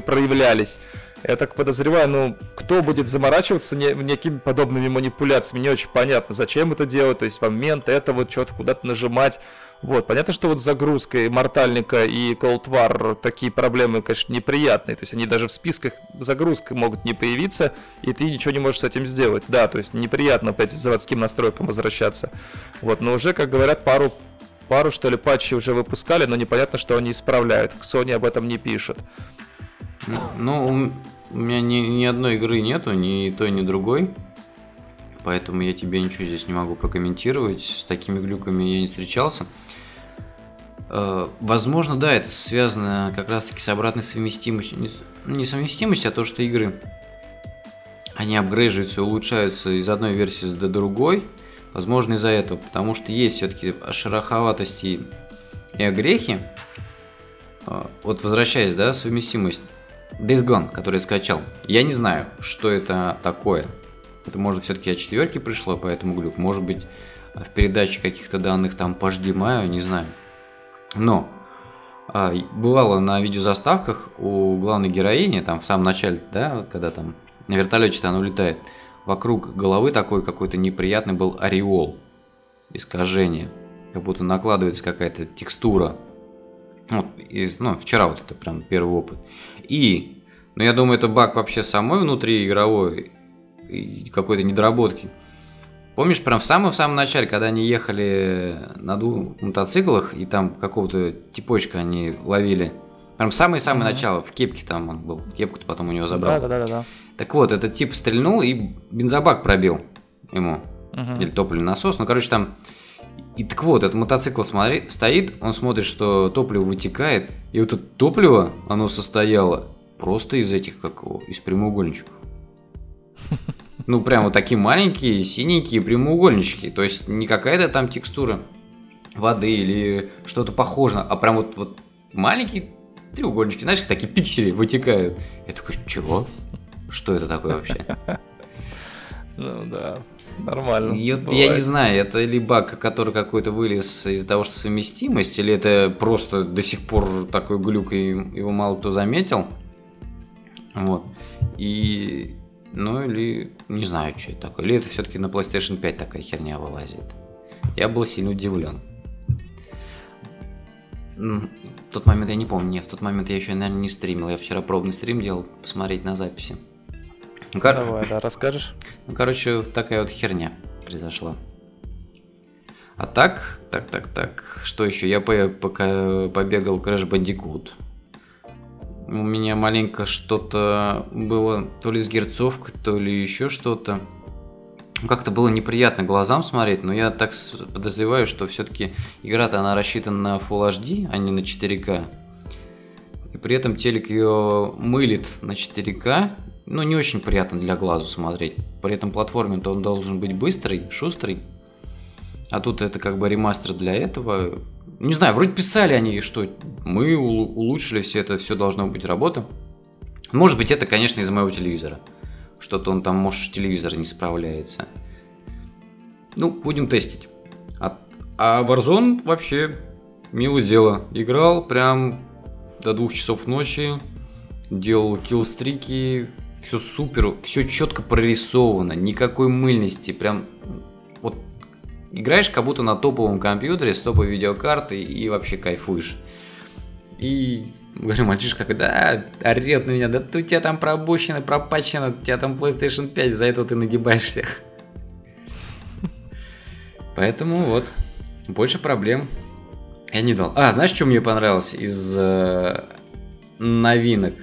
проявлялись. Я так подозреваю, ну, кто будет заморачиваться не, некими подобными манипуляциями, не очень понятно, зачем это делать, то есть в момент это вот что-то куда-то нажимать. Вот, понятно, что вот с загрузкой Мортальника и Cold War такие проблемы, конечно, неприятные, то есть они даже в списках загрузки могут не появиться, и ты ничего не можешь с этим сделать. Да, то есть неприятно опять к заводским настройкам возвращаться. Вот, но уже, как говорят, пару пару, что ли, патчей уже выпускали, но непонятно, что они исправляют. Sony об этом не пишут. Ну, у меня ни, ни одной игры нету, ни той, ни другой. Поэтому я тебе ничего здесь не могу прокомментировать. С такими глюками я не встречался. Э, возможно, да, это связано как раз-таки с обратной совместимостью. Не совместимостью, а то, что игры они апгрейживаются и улучшаются из одной версии до другой. Возможно, из-за этого. Потому что есть все-таки шероховатости и огрехи. Э, вот возвращаясь, да, совместимость. Days Gone, который скачал. Я не знаю, что это такое. Это может все-таки от четверки пришло, поэтому глюк. Может быть, в передаче каких-то данных там по HDMI, не знаю. Но а, бывало на видеозаставках у главной героини, там в самом начале, да, когда там на вертолете она улетает, вокруг головы такой какой-то неприятный был ореол, искажение, как будто накладывается какая-то текстура. Вот, и, ну, вчера вот это прям первый опыт. И, ну я думаю, это баг вообще самой внутри игровой какой-то недоработки. Помнишь, прям в самом самом начале, когда они ехали на двух мотоциклах, и там какого-то типочка они ловили. Прям самое-самое mm-hmm. начало, в кепке там он был. Кепку-то потом у него забрал. Да, да, да, да. Так вот, этот тип стрельнул и бензобак пробил ему. Mm-hmm. Или топливный насос. Ну, короче, там и так вот, этот мотоцикл смотри, стоит, он смотрит, что топливо вытекает, и вот это топливо, оно состояло просто из этих, как его, из прямоугольничков. Ну, прям вот такие маленькие, синенькие прямоугольнички. То есть не какая-то там текстура воды или что-то похожее, а прям вот, вот маленькие треугольнички, знаешь, такие пиксели вытекают. Я такой, чего? Что это такое вообще? Ну да. Нормально. Я, я не знаю, это ли баг, который какой-то вылез из-за того, что совместимость, или это просто до сих пор такой глюк, и его мало кто заметил. Вот. И... Ну или... Не знаю, что это такое. Или это все-таки на PlayStation 5 такая херня вылазит. Я был сильно удивлен. В тот момент я не помню. В тот момент я еще, наверное, не стримил. Я вчера пробный стрим делал, посмотреть на записи. Ну, кор... Давай, да, расскажешь? Ну, короче, такая вот херня произошла. А так, так, так, так, что еще? Я пока побегал Crash Bandicoot. У меня маленько что-то было, то ли с герцовкой, то ли еще что-то. Как-то было неприятно глазам смотреть, но я так подозреваю, что все-таки игра-то она рассчитана на Full HD, а не на 4К. И при этом телек ее мылит на 4К, ну, не очень приятно для глазу смотреть. При этом платформе то он должен быть быстрый, шустрый. А тут это как бы ремастер для этого. Не знаю, вроде писали они, что мы улучшили все это, все должно быть работа. Может быть, это, конечно, из моего телевизора. Что-то он там, может, телевизор не справляется. Ну, будем тестить. А, а Warzone вообще милое дело. Играл прям до двух часов ночи, делал киллстрики, все супер, все четко прорисовано, никакой мыльности, прям вот играешь как будто на топовом компьютере с топовой видеокартой и вообще кайфуешь. И говорю, мальчишка, когда орет на меня, да у тебя там пробощено, пропачено, у тебя там PlayStation 5, за это ты нагибаешься. Поэтому вот, больше проблем я не дал. А, знаешь, что мне понравилось из э, новинок?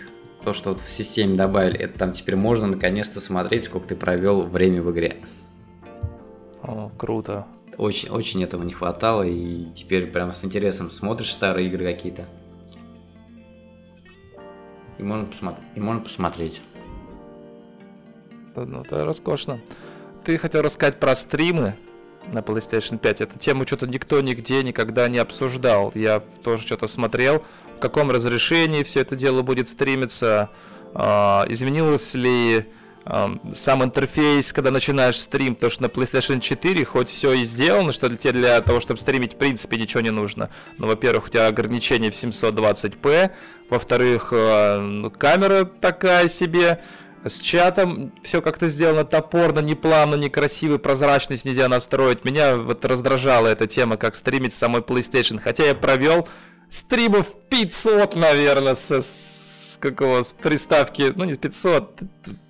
То, что вот в системе добавили, это там теперь можно наконец-то смотреть, сколько ты провел время в игре. О, круто. Очень, очень этого не хватало, и теперь прям с интересом смотришь старые игры какие-то. И можно, посмотри, и можно посмотреть. Ну, это роскошно. Ты хотел рассказать про стримы на PlayStation 5. Эту тему что-то никто нигде никогда не обсуждал. Я тоже что-то смотрел, в каком разрешении все это дело будет стримиться, э, изменилось ли сам интерфейс, когда начинаешь стрим, потому что на PlayStation 4 хоть все и сделано, что для тебя для того, чтобы стримить, в принципе, ничего не нужно. Но, во-первых, у тебя ограничение в 720p, во-вторых, э, камера такая себе, с чатом все как-то сделано топорно, не плавно, некрасиво, прозрачность нельзя настроить. Меня вот раздражала эта тема, как стримить самой PlayStation. Хотя я провел стримов 500, наверное, с, с какого, с приставки, ну не 500,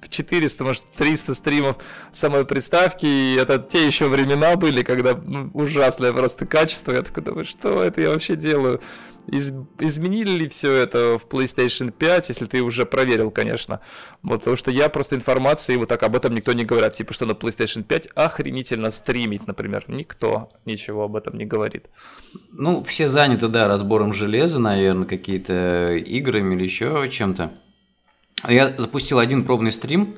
400, может 300 стримов самой приставки, и это те еще времена были, когда ну, ужасное просто качество, я такой думаю, что это я вообще делаю? Из, изменили ли все это в PlayStation 5, если ты уже проверил, конечно. Вот, потому что я просто информации, вот так об этом никто не говорит. Типа, что на PlayStation 5 охренительно стримить, например. Никто ничего об этом не говорит. Ну, все заняты, да, разбором железа, наверное, какие-то играми или еще чем-то. Я запустил один пробный стрим.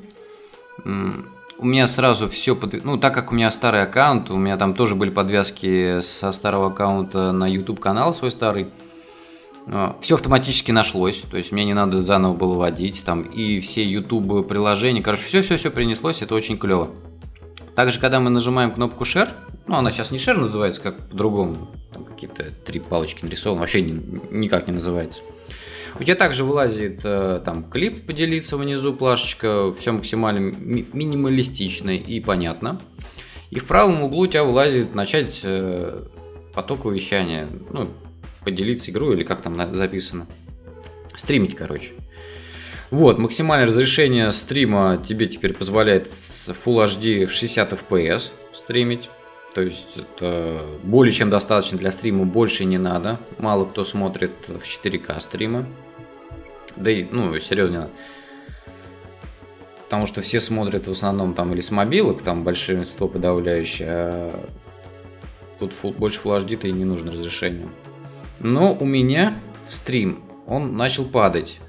У меня сразу все под... Ну, так как у меня старый аккаунт, у меня там тоже были подвязки со старого аккаунта на YouTube канал свой старый. А, все автоматически нашлось, то есть мне не надо заново было вводить, там и все YouTube приложения, короче, все-все-все принеслось, это очень клево. Также, когда мы нажимаем кнопку Share, ну, она сейчас не Share называется, как по-другому, там какие-то три палочки нарисованы, вообще ни, никак не называется. У тебя также вылазит э, там клип поделиться внизу, плашечка, все максимально ми- минималистично и понятно. И в правом углу у тебя вылазит начать э, поток вещания, ну, поделиться игрой или как там записано. Стримить, короче. Вот, максимальное разрешение стрима тебе теперь позволяет Full HD в 60 FPS стримить. То есть это более чем достаточно для стрима, больше не надо. Мало кто смотрит в 4К стримы. Да и, ну, серьезно. Потому что все смотрят в основном там или с мобилок, там большинство подавляющее, а тут full, больше Full HD-то и не нужно разрешение. Но у меня стрим, он начал падать.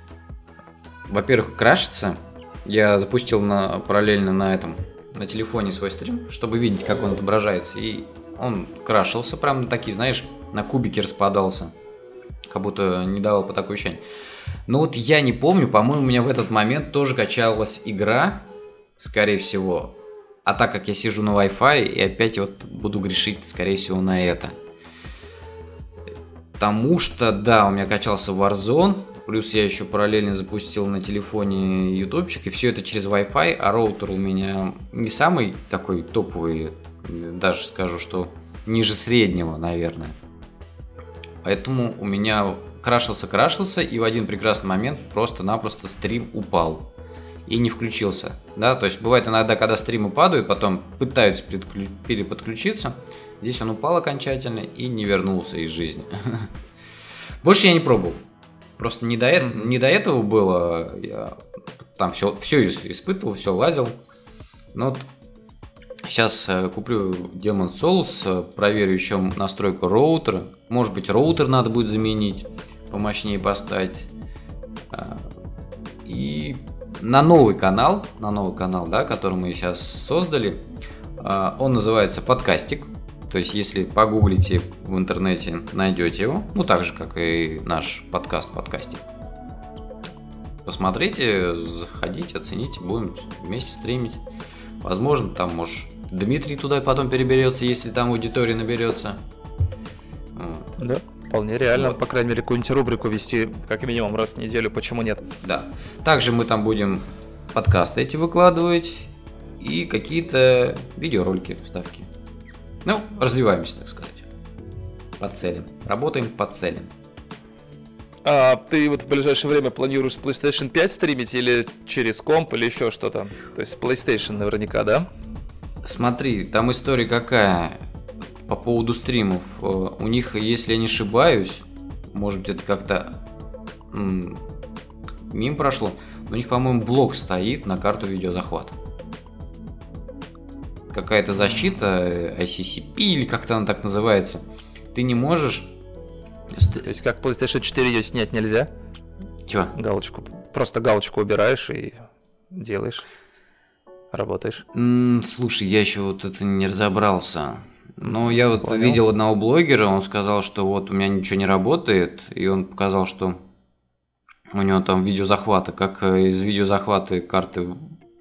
Во-первых, крашится. Я запустил на, параллельно на этом, на телефоне свой стрим, чтобы видеть, как он отображается. И он крашился, прям такие, знаешь, на кубики распадался. Как будто не давал по такой ощущение. Но вот я не помню, по-моему, у меня в этот момент тоже качалась игра, скорее всего. А так как я сижу на Wi-Fi, и опять вот буду грешить, скорее всего, на это. Потому что, да, у меня качался Warzone, плюс я еще параллельно запустил на телефоне ютубчик, и все это через Wi-Fi, а роутер у меня не самый такой топовый, даже скажу, что ниже среднего, наверное. Поэтому у меня крашился-крашился, и в один прекрасный момент просто-напросто стрим упал и не включился. Да, то есть бывает иногда, когда стримы падают, потом пытаются переподключиться, Здесь он упал окончательно и не вернулся из жизни. Больше я не пробовал. Просто не до, не до этого было. Я там все, все испытывал, все лазил. Но вот сейчас э, куплю Demon Souls, э, проверю еще настройку роутера. Может быть, роутер надо будет заменить, помощнее поставить. И на новый канал, на новый канал, да, который мы сейчас создали. Он называется «Подкастик». То есть, если погуглите в интернете, найдете его. Ну, так же, как и наш подкаст «Подкастик». Посмотрите, заходите, оцените, будем вместе стримить. Возможно, там, может, Дмитрий туда потом переберется, если там аудитория наберется. Да, вполне реально. Вот. По крайней мере, какую-нибудь рубрику вести как минимум раз в неделю, почему нет? Да. Также мы там будем подкасты эти выкладывать и какие-то видеоролики, вставки. Ну, развиваемся, так сказать. По целям. Работаем по целям. А ты вот в ближайшее время планируешь с PlayStation 5 стримить или через комп или еще что-то? То есть PlayStation наверняка, да? Смотри, там история какая по поводу стримов. Э, у них, если я не ошибаюсь, может быть это как-то мимо прошло, у них, по-моему, блок стоит на карту видеозахвата. Какая-то защита ICCP или как-то она так называется. Ты не можешь... То есть как PlayStation 4 ее снять нельзя? Чего? Галочку. Просто галочку убираешь и делаешь. Работаешь? М-м, слушай, я еще вот это не разобрался. Но я вот Понял. видел одного блогера, он сказал, что вот у меня ничего не работает, и он показал, что у него там видеозахваты, как э, из видеозахвата карты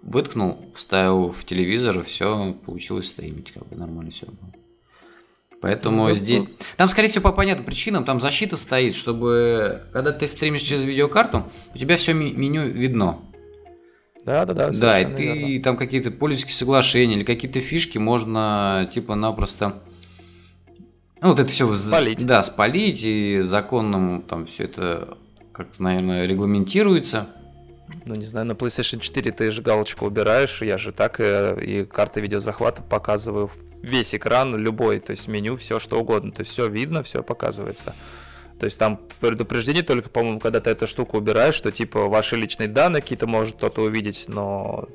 выткнул, вставил в телевизор, и все, получилось стримить, как бы нормально все было. Поэтому ну, здесь... Тут... Там, скорее всего, по понятным причинам, там защита стоит, чтобы, когда ты стримишь через видеокарту, у тебя все меню видно. Да, да, да. Да, и ты верно. там какие-то пользовательские соглашения или какие-то фишки можно типа напросто ну, вот это все спалить. Да, спалить, и законным там все это как-то, наверное, регламентируется. Ну, не знаю, на PlayStation 4 ты же галочку убираешь, я же так и, э, и карты видеозахвата показываю весь экран, любой, то есть меню, все что угодно, то есть все видно, все показывается. То есть там предупреждение только, по-моему, когда ты эту штуку убираешь, что типа ваши личные данные какие-то может кто-то увидеть, но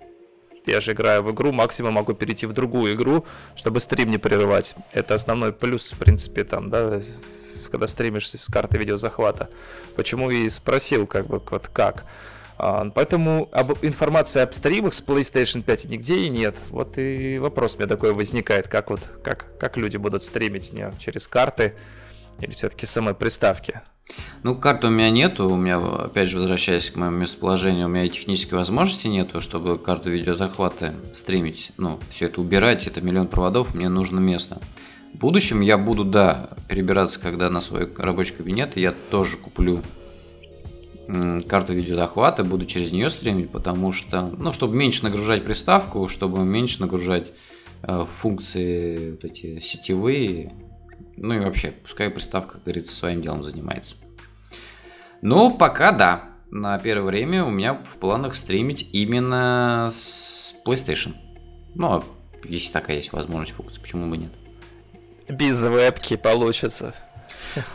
я же играю в игру, максимум могу перейти в другую игру, чтобы стрим не прерывать. Это основной плюс, в принципе, там, да, когда стримишь с карты видеозахвата. Почему и спросил, как бы, вот как. А, поэтому об, информации об стримах с PlayStation 5 нигде и нет. Вот и вопрос у меня такой возникает, как вот, как, как люди будут стримить с нее через карты, или все-таки самой приставки? Ну, карты у меня нету, у меня, опять же, возвращаясь к моему местоположению, у меня и технической возможности нету, чтобы карту видеозахвата стримить, ну, все это убирать, это миллион проводов, мне нужно место. В будущем я буду, да, перебираться, когда на свой рабочий кабинет, я тоже куплю карту видеозахвата, буду через нее стримить, потому что, ну, чтобы меньше нагружать приставку, чтобы меньше нагружать э, функции вот эти сетевые, ну и вообще, пускай приставка, как говорится, своим делом занимается. Ну, пока да. На первое время у меня в планах стримить именно с PlayStation. Ну, а если такая есть возможность функции, почему бы нет? Без вебки получится.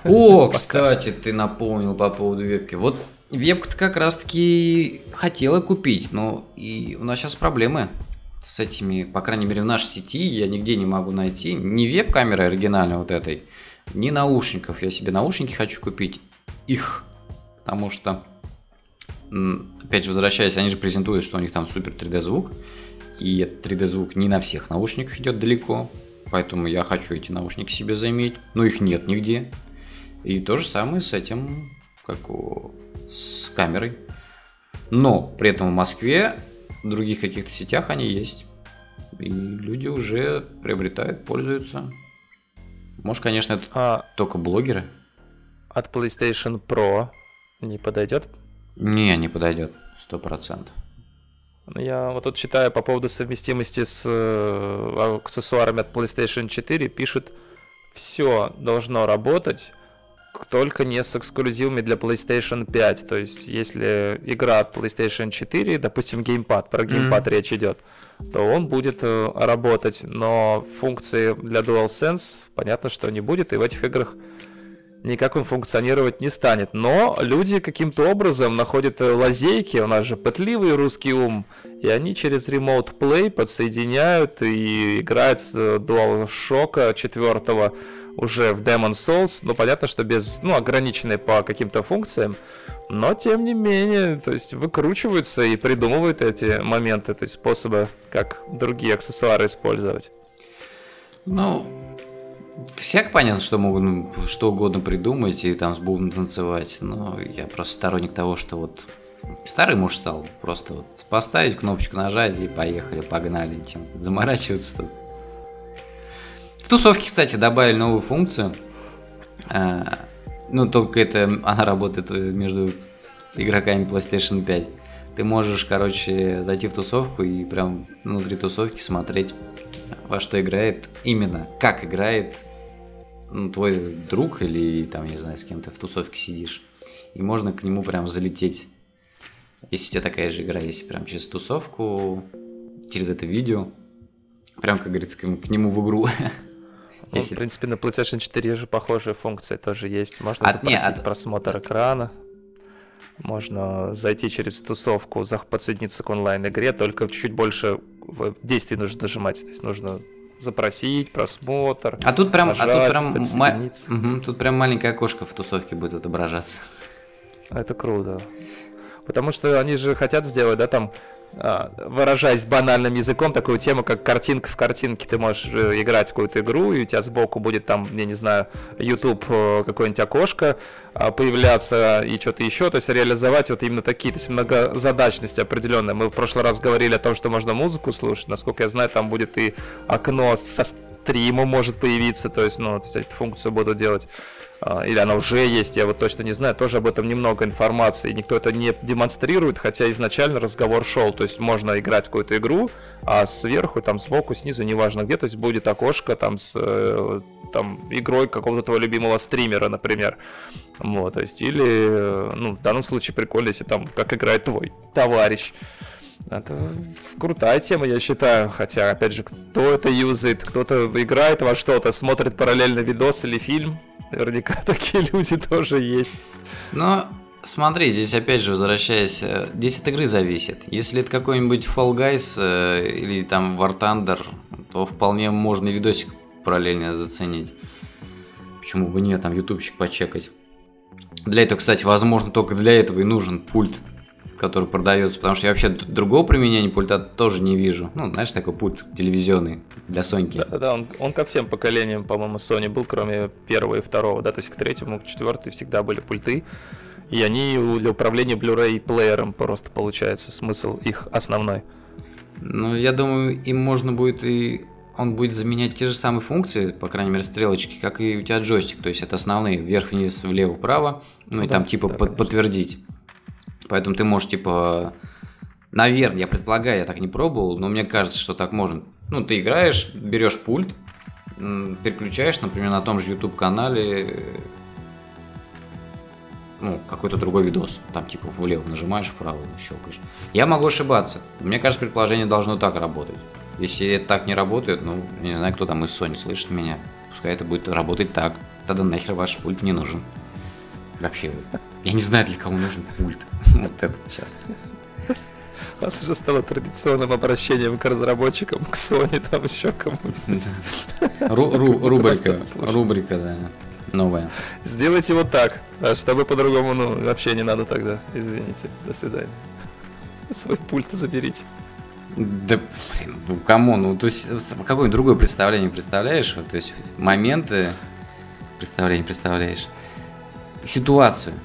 О, кстати, ты напомнил по поводу вебки. Вот вебку-то как раз-таки хотела купить, но и у нас сейчас проблемы с этими, по крайней мере, в нашей сети. Я нигде не могу найти ни веб-камеры оригинальной вот этой, ни наушников. Я себе наушники хочу купить, их, потому что, опять же, возвращаясь, они же презентуют, что у них там супер 3D звук, и этот 3D звук не на всех наушниках идет далеко, поэтому я хочу эти наушники себе заиметь, но их нет нигде. И то же самое с этим, как у, с камерой. Но при этом в Москве в других каких-то сетях они есть. И люди уже приобретают, пользуются. Может, конечно, это а только блогеры. От PlayStation Pro не подойдет? Не, не подойдет, сто процентов. Я вот тут читаю по поводу совместимости с э, аксессуарами от PlayStation 4, пишет, все должно работать, только не с эксклюзивами для PlayStation 5. То есть, если игра от PlayStation 4, допустим, геймпад, про геймпад mm-hmm. речь идет, то он будет э, работать, но функции для DualSense, понятно, что не будет, и в этих играх никак он функционировать не станет. Но люди каким-то образом находят э, лазейки, у нас же пытливый русский ум, и они через Remote Play подсоединяют и играют с э, DualShock 4 уже в Demon Souls, ну, понятно, что без, ну, ограниченной по каким-то функциям, Но, тем не менее, то есть выкручиваются и придумывают эти моменты, то есть способы, как другие аксессуары использовать. Ну, всяк понятно, что могут что угодно придумать и там с бубном танцевать, но я просто сторонник того, что вот старый муж стал, просто вот поставить кнопочку нажать и поехали, погнали, чем заморачиваться тут. В тусовке, кстати, добавили новую функцию – а, ну, только это она работает между игроками PlayStation 5. Ты можешь, короче, зайти в тусовку и прям внутри тусовки смотреть, во что играет, именно как играет ну, твой друг или там, не знаю, с кем ты в тусовке сидишь. И можно к нему прям залететь. Если у тебя такая же игра, если прям через тусовку, через это видео, прям, как говорится, к нему в игру. Ну, Если... В принципе, на PlayStation 4 же похожие функции тоже есть. Можно от, запросить не, от... просмотр экрана. Можно зайти через тусовку, подсоединиться к онлайн-игре, только чуть-чуть больше действий нужно нажимать. То есть нужно запросить просмотр. А тут прям, нажать, а тут прям, ма... угу, тут прям маленькое окошко в тусовке будет отображаться. Это круто. Потому что они же хотят сделать, да, там а, выражаясь банальным языком, такую тему, как картинка в картинке. Ты можешь э, играть в какую-то игру, и у тебя сбоку будет там, я не знаю, YouTube, э, какое-нибудь окошко а, появляться и что-то еще. То есть реализовать вот именно такие, то есть многозадачность определенная. Мы в прошлый раз говорили о том, что можно музыку слушать. Насколько я знаю, там будет и окно со стримом может появиться. То есть, ну, то есть эту функцию буду делать. А, или она уже есть, я вот точно не знаю, тоже об этом немного информации, никто это не демонстрирует, хотя изначально разговор шел, то есть можно играть в какую-то игру, а сверху, там сбоку, снизу, неважно где, то есть будет окошко там с э, там, игрой какого-то твоего любимого стримера, например. Вот, то есть, или, ну, в данном случае прикольно, если там, как играет твой товарищ. Это крутая тема, я считаю. Хотя, опять же, кто это юзает, кто-то играет во что-то, смотрит параллельно видос или фильм. Наверняка такие люди тоже есть. Но смотри, здесь опять же возвращаясь, э, здесь от игры зависит. Если это какой-нибудь Fall Guys э, или там War Thunder, то вполне можно видосик параллельно заценить. Почему бы нет, там ютубчик почекать. Для этого, кстати, возможно, только для этого и нужен пульт который продается, потому что я вообще другого применения пульта тоже не вижу. Ну, знаешь, такой пульт телевизионный для Соньки. Да, да, он, он ко всем поколениям, по-моему, Sony был, кроме первого и второго, да, то есть к третьему, к четвертому всегда были пульты. И они для управления Blu-ray плеером просто получается смысл их основной. Ну, я думаю, им можно будет и он будет заменять те же самые функции, по крайней мере, стрелочки, как и у тебя джойстик. То есть это основные вверх-вниз, влево-вправо. Ну, ну и да, там типа да, под, подтвердить. Поэтому ты можешь, типа, наверное, я предполагаю, я так не пробовал, но мне кажется, что так можно. Ну, ты играешь, берешь пульт, переключаешь, например, на том же YouTube-канале ну, какой-то другой видос. Там типа влево нажимаешь, вправо щелкаешь. Я могу ошибаться. Мне кажется, предположение должно так работать. Если это так не работает, ну, не знаю, кто там из Sony слышит меня. Пускай это будет работать так. Тогда нахер ваш пульт не нужен. Вообще, я не знаю, для кого нужен пульт. Вот этот сейчас. У нас уже стало традиционным обращением к разработчикам, к Sony, там еще кому-нибудь. Рубрика, рубрика, да, новая. Сделайте вот так, а чтобы по-другому, ну, вообще не надо тогда, извините, до свидания. Свой пульт заберите. Да, блин, ну кому, ну, то есть, какое другое представление представляешь? То есть, моменты представление представляешь? Ситуацию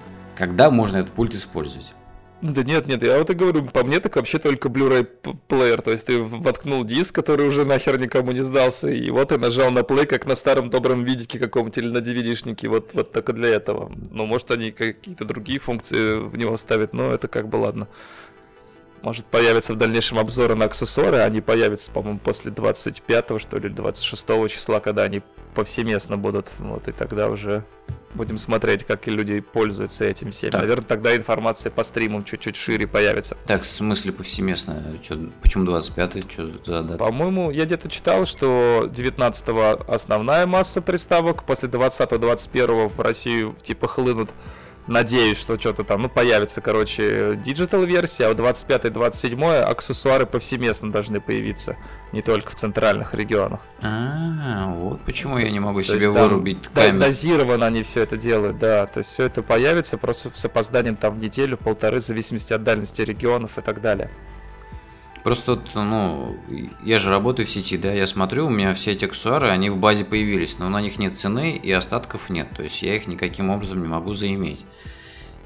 когда можно этот пульт использовать? Да нет, нет, я вот и говорю, по мне так вообще только Blu-ray плеер, то есть ты воткнул диск, который уже нахер никому не сдался, и вот ты нажал на плей, как на старом добром видике каком-то или на DVD-шнике, вот, вот только для этого. Ну, может, они какие-то другие функции в него ставят, но это как бы ладно. Может, появятся в дальнейшем обзоры на аксессуары, они появятся, по-моему, после 25 что ли, 26 числа, когда они повсеместно будут, вот, и тогда уже Будем смотреть, как люди пользуются этим всем. Так. Наверное, тогда информация по стримам чуть-чуть шире появится. Так, в смысле повсеместно? Чё, почему 25-й? Что за дата? По-моему, я где-то читал, что 19-го основная масса приставок, после 20-21 в Россию типа хлынут надеюсь, что что-то там, ну, появится, короче, digital версия, а 25-27 аксессуары повсеместно должны появиться, не только в центральных регионах. А, вот почему я не могу себе вырубить камеру. Дозированно они все это делают, да, то есть все это появится просто с опозданием там в неделю, полторы, в зависимости от дальности регионов и так далее. Просто, ну, я же работаю в сети, да, я смотрю, у меня все эти аксессуары, они в базе появились, но на них нет цены и остатков нет, то есть я их никаким образом не могу заиметь.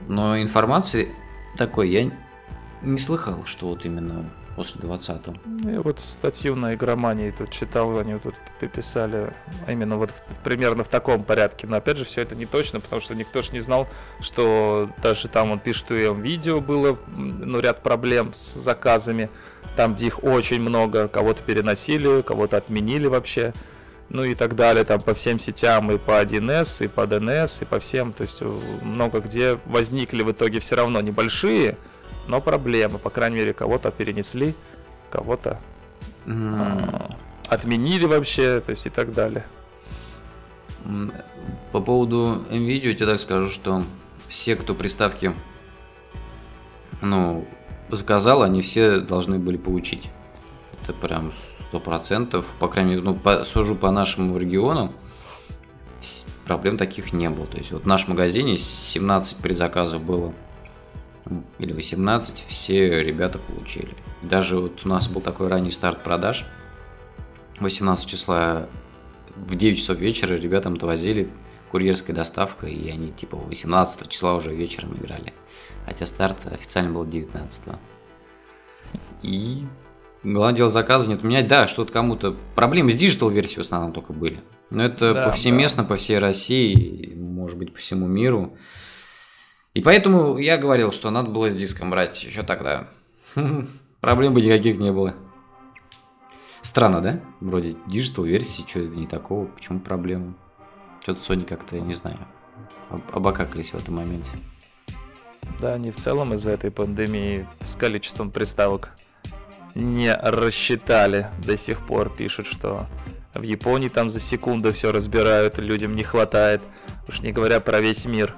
Но информации такой я не слыхал, что вот именно после 20-го. Ну, я вот статью на игромании тут читал, они тут писали именно вот в, примерно в таком порядке. Но опять же, все это не точно, потому что никто же не знал, что даже там он пишет, что и видео было, ну, ряд проблем с заказами, там, где их очень много, кого-то переносили, кого-то отменили вообще ну и так далее, там по всем сетям, и по 1С, и по DNS, и по всем, то есть много где возникли в итоге все равно небольшие, но проблемы, по крайней мере, кого-то перенесли, кого-то mm. а, отменили вообще, то есть и так далее. По поводу NVIDIA я тебе так скажу, что все, кто приставки ну, заказал, они все должны были получить. Это прям сто процентов, по крайней мере, ну, по, сужу по нашему региону, проблем таких не было. То есть вот в нашем магазине 17 предзаказов было, или 18, все ребята получили. Даже вот у нас был такой ранний старт продаж, 18 числа в 9 часов вечера ребятам довозили курьерской доставкой, и они типа 18 числа уже вечером играли. Хотя старт официально был 19. И Главное дело заказа не отменять. Да, что-то кому-то... Проблемы с digital версией в основном только были. Но это да, повсеместно да. по всей России, может быть, по всему миру. И поэтому я говорил, что надо было с диском брать еще тогда. Проблем бы никаких не было. Странно, да? Вроде digital версии, что это не такого, почему проблемы? Что-то Sony как-то, я не знаю, обокакались в этом моменте. Да, они в целом из-за этой пандемии с количеством приставок не рассчитали. До сих пор пишут, что в Японии там за секунду все разбирают, людям не хватает. Уж не говоря про весь мир,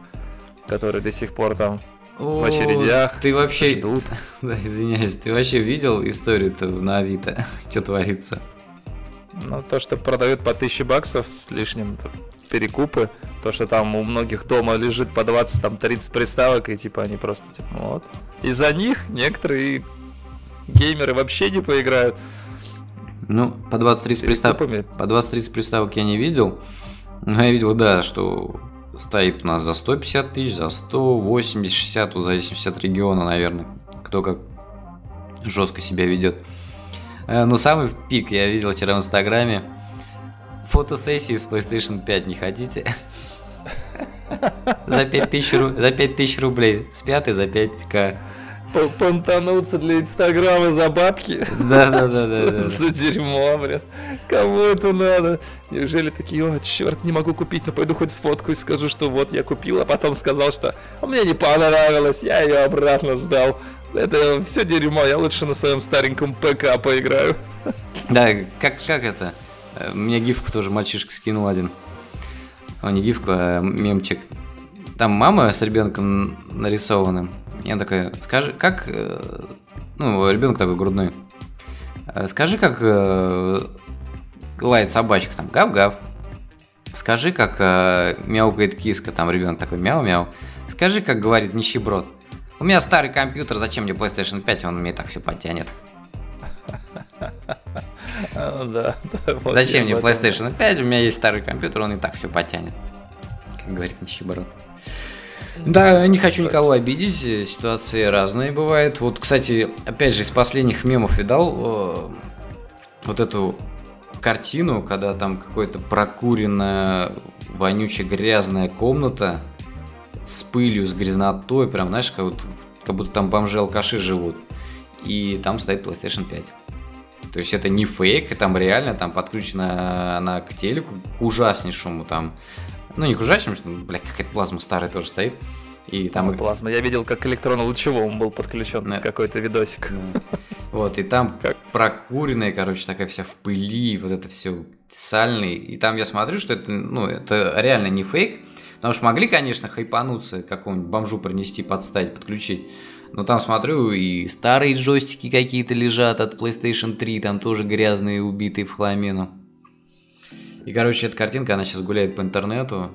который до сих пор там О, в очередях. Ты вообще... Ждут. Да, извиняюсь, ты вообще видел историю-то на Авито? Что творится? Ну, то, что продают по 1000 баксов с лишним перекупы, то, что там у многих дома лежит по 20, там 30 приставок, и типа они просто, типа, вот. Из-за них некоторые геймеры вообще не поиграют. Ну, по 20-30 приставок, по 20-30 приставок я не видел. Но я видел, да, что стоит у нас за 150 тысяч, за 100, 80, 60, в зависимости от региона, наверное, кто как жестко себя ведет. Э, но самый пик я видел вчера в Инстаграме. Фотосессии с PlayStation 5 не хотите? За 5000 рублей. С 5 за 5к понтануться для Инстаграма за бабки. Да, да, да, да. За дерьмо, блин. Кому это надо? Неужели такие, о, черт, не могу купить, но пойду хоть сфоткаю и скажу, что вот я купил, а потом сказал, что «А мне не понравилось, я ее обратно сдал. Это все дерьмо, я лучше на своем стареньком ПК поиграю. Да, как, как это? Мне гифку тоже мальчишка скинул один. О, не гифку, а мемчик. Там мама с ребенком нарисованным. Я такая, скажи, как... Э, ну, ребенок такой грудной. «Э, скажи, как э, лает собачка, там, гав-гав. Скажи, как мяукает киска, там ребенок такой, мяу-мяу. Скажи, как говорит нищеброд. У меня старый компьютер, зачем мне PlayStation 5, он мне так все потянет. Да. Зачем мне PlayStation 5, у меня есть старый компьютер, он и так все потянет. Как говорит нищеброд. Да, не хочу никого обидеть, э, ситуации разные бывают. Вот, кстати, опять же, из последних мемов видал э, вот эту картину, когда там какая-то прокуренная, вонючая, грязная комната с пылью, с грязнотой, прям, знаешь, как, вот, как будто там бомжи-алкаши живут. И там стоит PlayStation 5. То есть это не фейк, там реально там подключена она к телеку, к ужаснейшему там ну, не к ужасному, что, бля, какая-то плазма старая тоже стоит. И там... Ну, плазма. Я видел, как электронно-лучевому был подключен да. какой-то видосик. Да. Вот, и там как прокуренная, короче, такая вся в пыли, вот это все сальный. И там я смотрю, что это, ну, это реально не фейк, Потому что могли, конечно, хайпануться, какому-нибудь бомжу принести, подставить, подключить. Но там смотрю, и старые джойстики какие-то лежат от PlayStation 3, там тоже грязные, убитые в хламину. И, короче, эта картинка, она сейчас гуляет по интернету.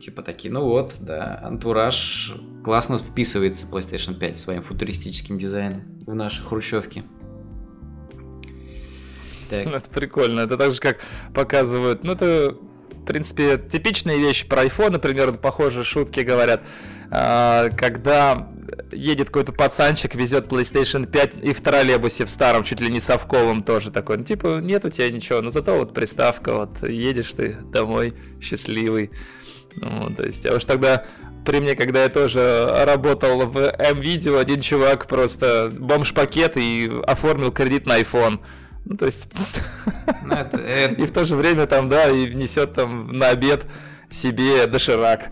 Типа такие, ну вот, да, антураж классно вписывается PlayStation 5 своим футуристическим дизайном в наши хрущевки. Так. Ну, это прикольно. Это так же, как показывают. Ну, это, в принципе, типичные вещи про iPhone, например, похожие шутки говорят. А, когда едет какой-то пацанчик, везет PlayStation 5 и в троллейбусе в старом, чуть ли не совковом тоже такой. Ну, типа, нет у тебя ничего, но зато вот приставка, вот едешь ты домой счастливый. Ну, то есть, а уж тогда при мне, когда я тоже работал в M-видео, один чувак просто бомж-пакет и оформил кредит на iPhone. Ну, то есть... Ну, это, это... И в то же время там, да, и несет там на обед себе доширак.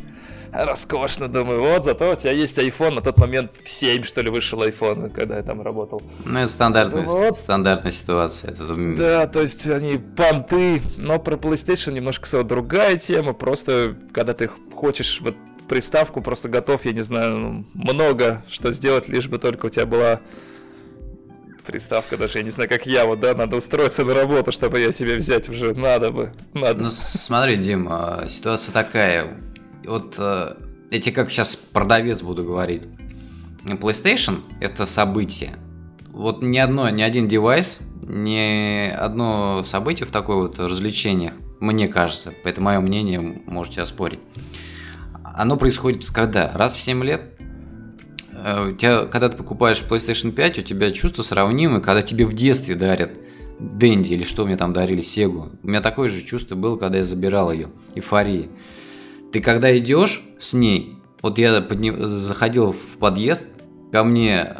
Роскошно, думаю, вот, зато у тебя есть iPhone, на тот момент в 7, что ли, вышел iPhone, когда я там работал. Ну, это стандартная, думаю, вот. стандартная ситуация. Это... Да, то есть они понты, но про PlayStation немножко другая тема, просто когда ты хочешь вот приставку, просто готов, я не знаю, ну, много что сделать, лишь бы только у тебя была приставка даже, я не знаю, как я, вот, да, надо устроиться на работу, чтобы ее себе взять уже, надо бы, надо. Ну, смотри, Дим, а, ситуация такая, вот э, тебе как сейчас продавец буду говорить. PlayStation – это событие. Вот ни одно, ни один девайс, ни одно событие в такой вот развлечениях, мне кажется, это мое мнение, можете оспорить, оно происходит когда? Раз в 7 лет? Э, у тебя, когда ты покупаешь PlayStation 5, у тебя чувство сравнимое, когда тебе в детстве дарят Дэнди или что мне там дарили, Сегу. У меня такое же чувство было, когда я забирал ее. Эйфория. Ты когда идешь с ней, вот я подним, заходил в подъезд, ко мне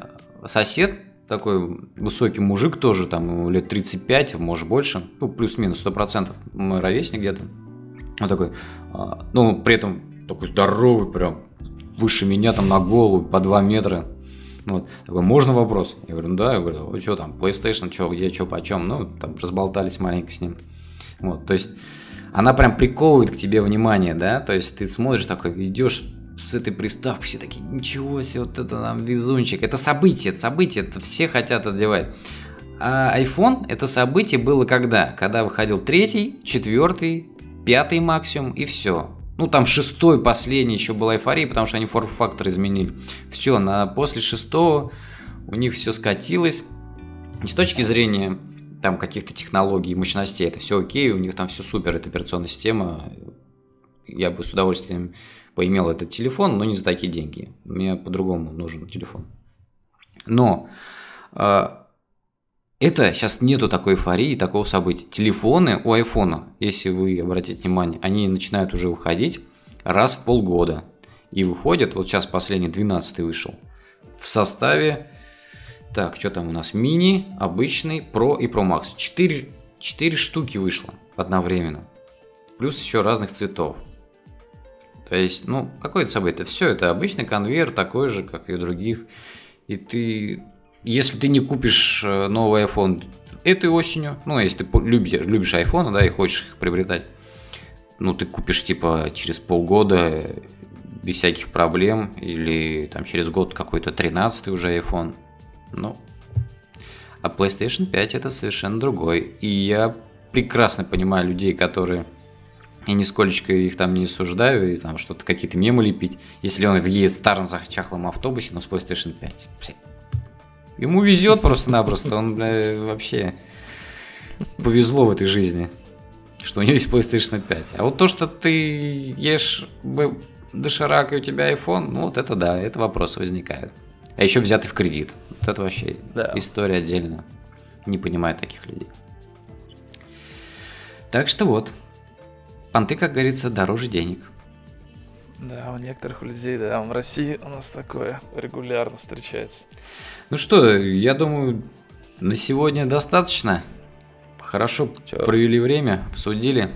сосед, такой высокий мужик тоже, там ему лет 35, может больше, ну плюс-минус 100%, мой ровесник где-то. Он такой, а, ну при этом такой здоровый прям, выше меня там на голову, по 2 метра. Вот. Такой, можно вопрос? Я говорю, ну да. Я говорю, а что там, PlayStation, что, где, что, почем? Ну, там разболтались маленько с ним. Вот, то есть, она прям приковывает к тебе внимание, да? То есть, ты смотришь такой, идешь с этой приставкой, все такие, ничего себе, вот это нам везунчик. Это событие, это событие, это все хотят одевать. А iPhone это событие было когда? Когда выходил третий, четвертый, пятый максимум и все. Ну, там шестой, последний еще был эйфория, потому что они форм-фактор изменили. Все, на, после шестого у них все скатилось. Не с точки зрения там каких-то технологий, мощностей, это все окей, у них там все супер, это операционная система. Я бы с удовольствием поимел этот телефон, но не за такие деньги. Мне по-другому нужен телефон. Но а, это сейчас нету такой эйфории, такого события. Телефоны у айфона, если вы обратите внимание, они начинают уже выходить раз в полгода. И выходят, вот сейчас последний, 12 вышел, в составе, так, что там у нас, мини, обычный, про и про макс. 4, 4 штуки вышло одновременно. Плюс еще разных цветов. То есть, ну, какое это событие? Все, это обычный конвейер, такой же, как и у других. И ты если ты не купишь э, новый iPhone этой осенью, ну, если ты любишь, любишь iPhone, да, и хочешь их приобретать, ну, ты купишь, типа, через полгода без всяких проблем, или там через год какой-то 13 уже iPhone, ну, а PlayStation 5 это совершенно другой. И я прекрасно понимаю людей, которые и нисколечко их там не осуждаю, и там что-то какие-то мемы лепить, если он едет в старом зачахлом автобусе, но с PlayStation 5. Ему везет просто-напросто, он, бля, вообще повезло в этой жизни, что у него есть PlayStation 5. А вот то, что ты ешь доширак и у тебя iPhone, ну вот это да, это вопросы возникают. А еще взятый в кредит. Вот это вообще да. история отдельно. Не понимаю таких людей. Так что вот. Понты, как говорится, дороже денег. Да, у некоторых людей, да, в России у нас такое регулярно встречается. Ну что, я думаю, на сегодня достаточно. Хорошо Чё? провели время, обсудили.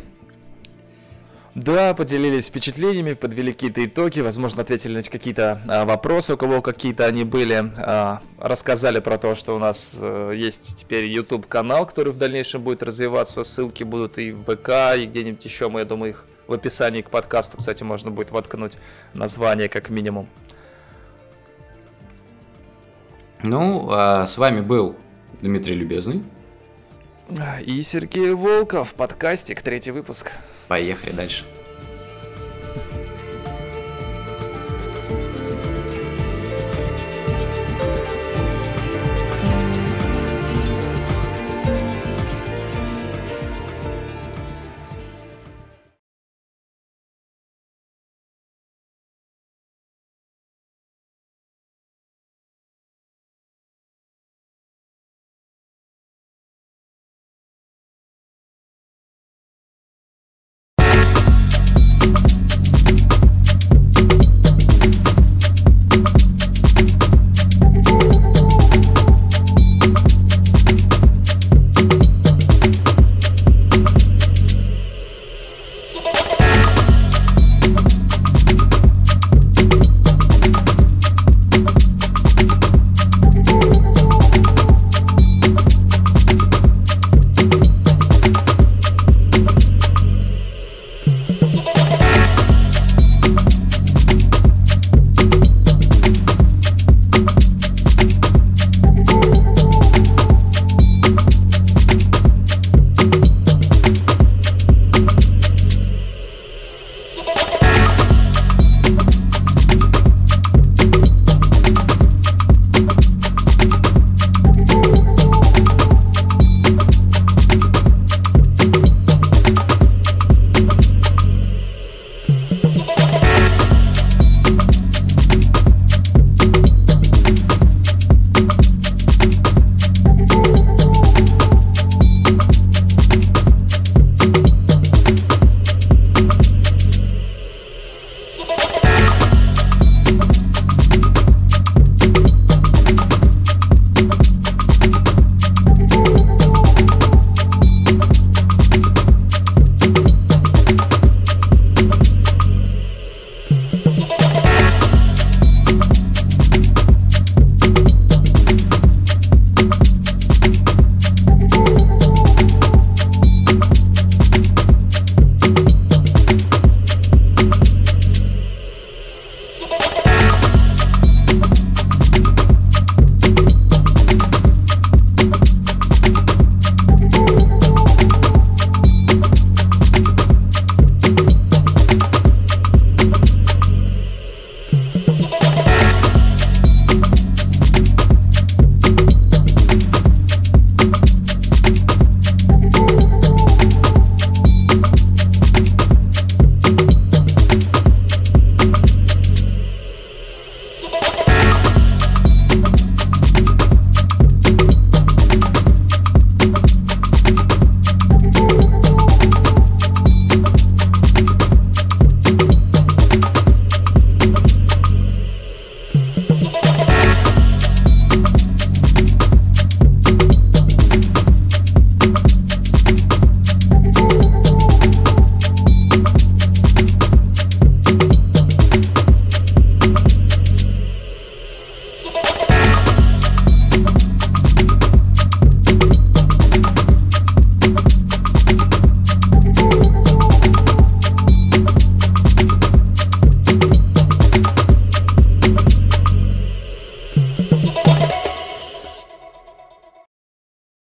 Да, поделились впечатлениями, подвели какие-то итоги, возможно, ответили на какие-то а, вопросы, у кого какие-то они были, а, рассказали про то, что у нас а, есть теперь YouTube канал, который в дальнейшем будет развиваться, ссылки будут и в ВК, и где-нибудь еще, мы, я думаю, их В описании к подкасту, кстати, можно будет воткнуть название как минимум. Ну, а с вами был Дмитрий Любезный. И Сергей Волков, подкастик, третий выпуск. Поехали дальше.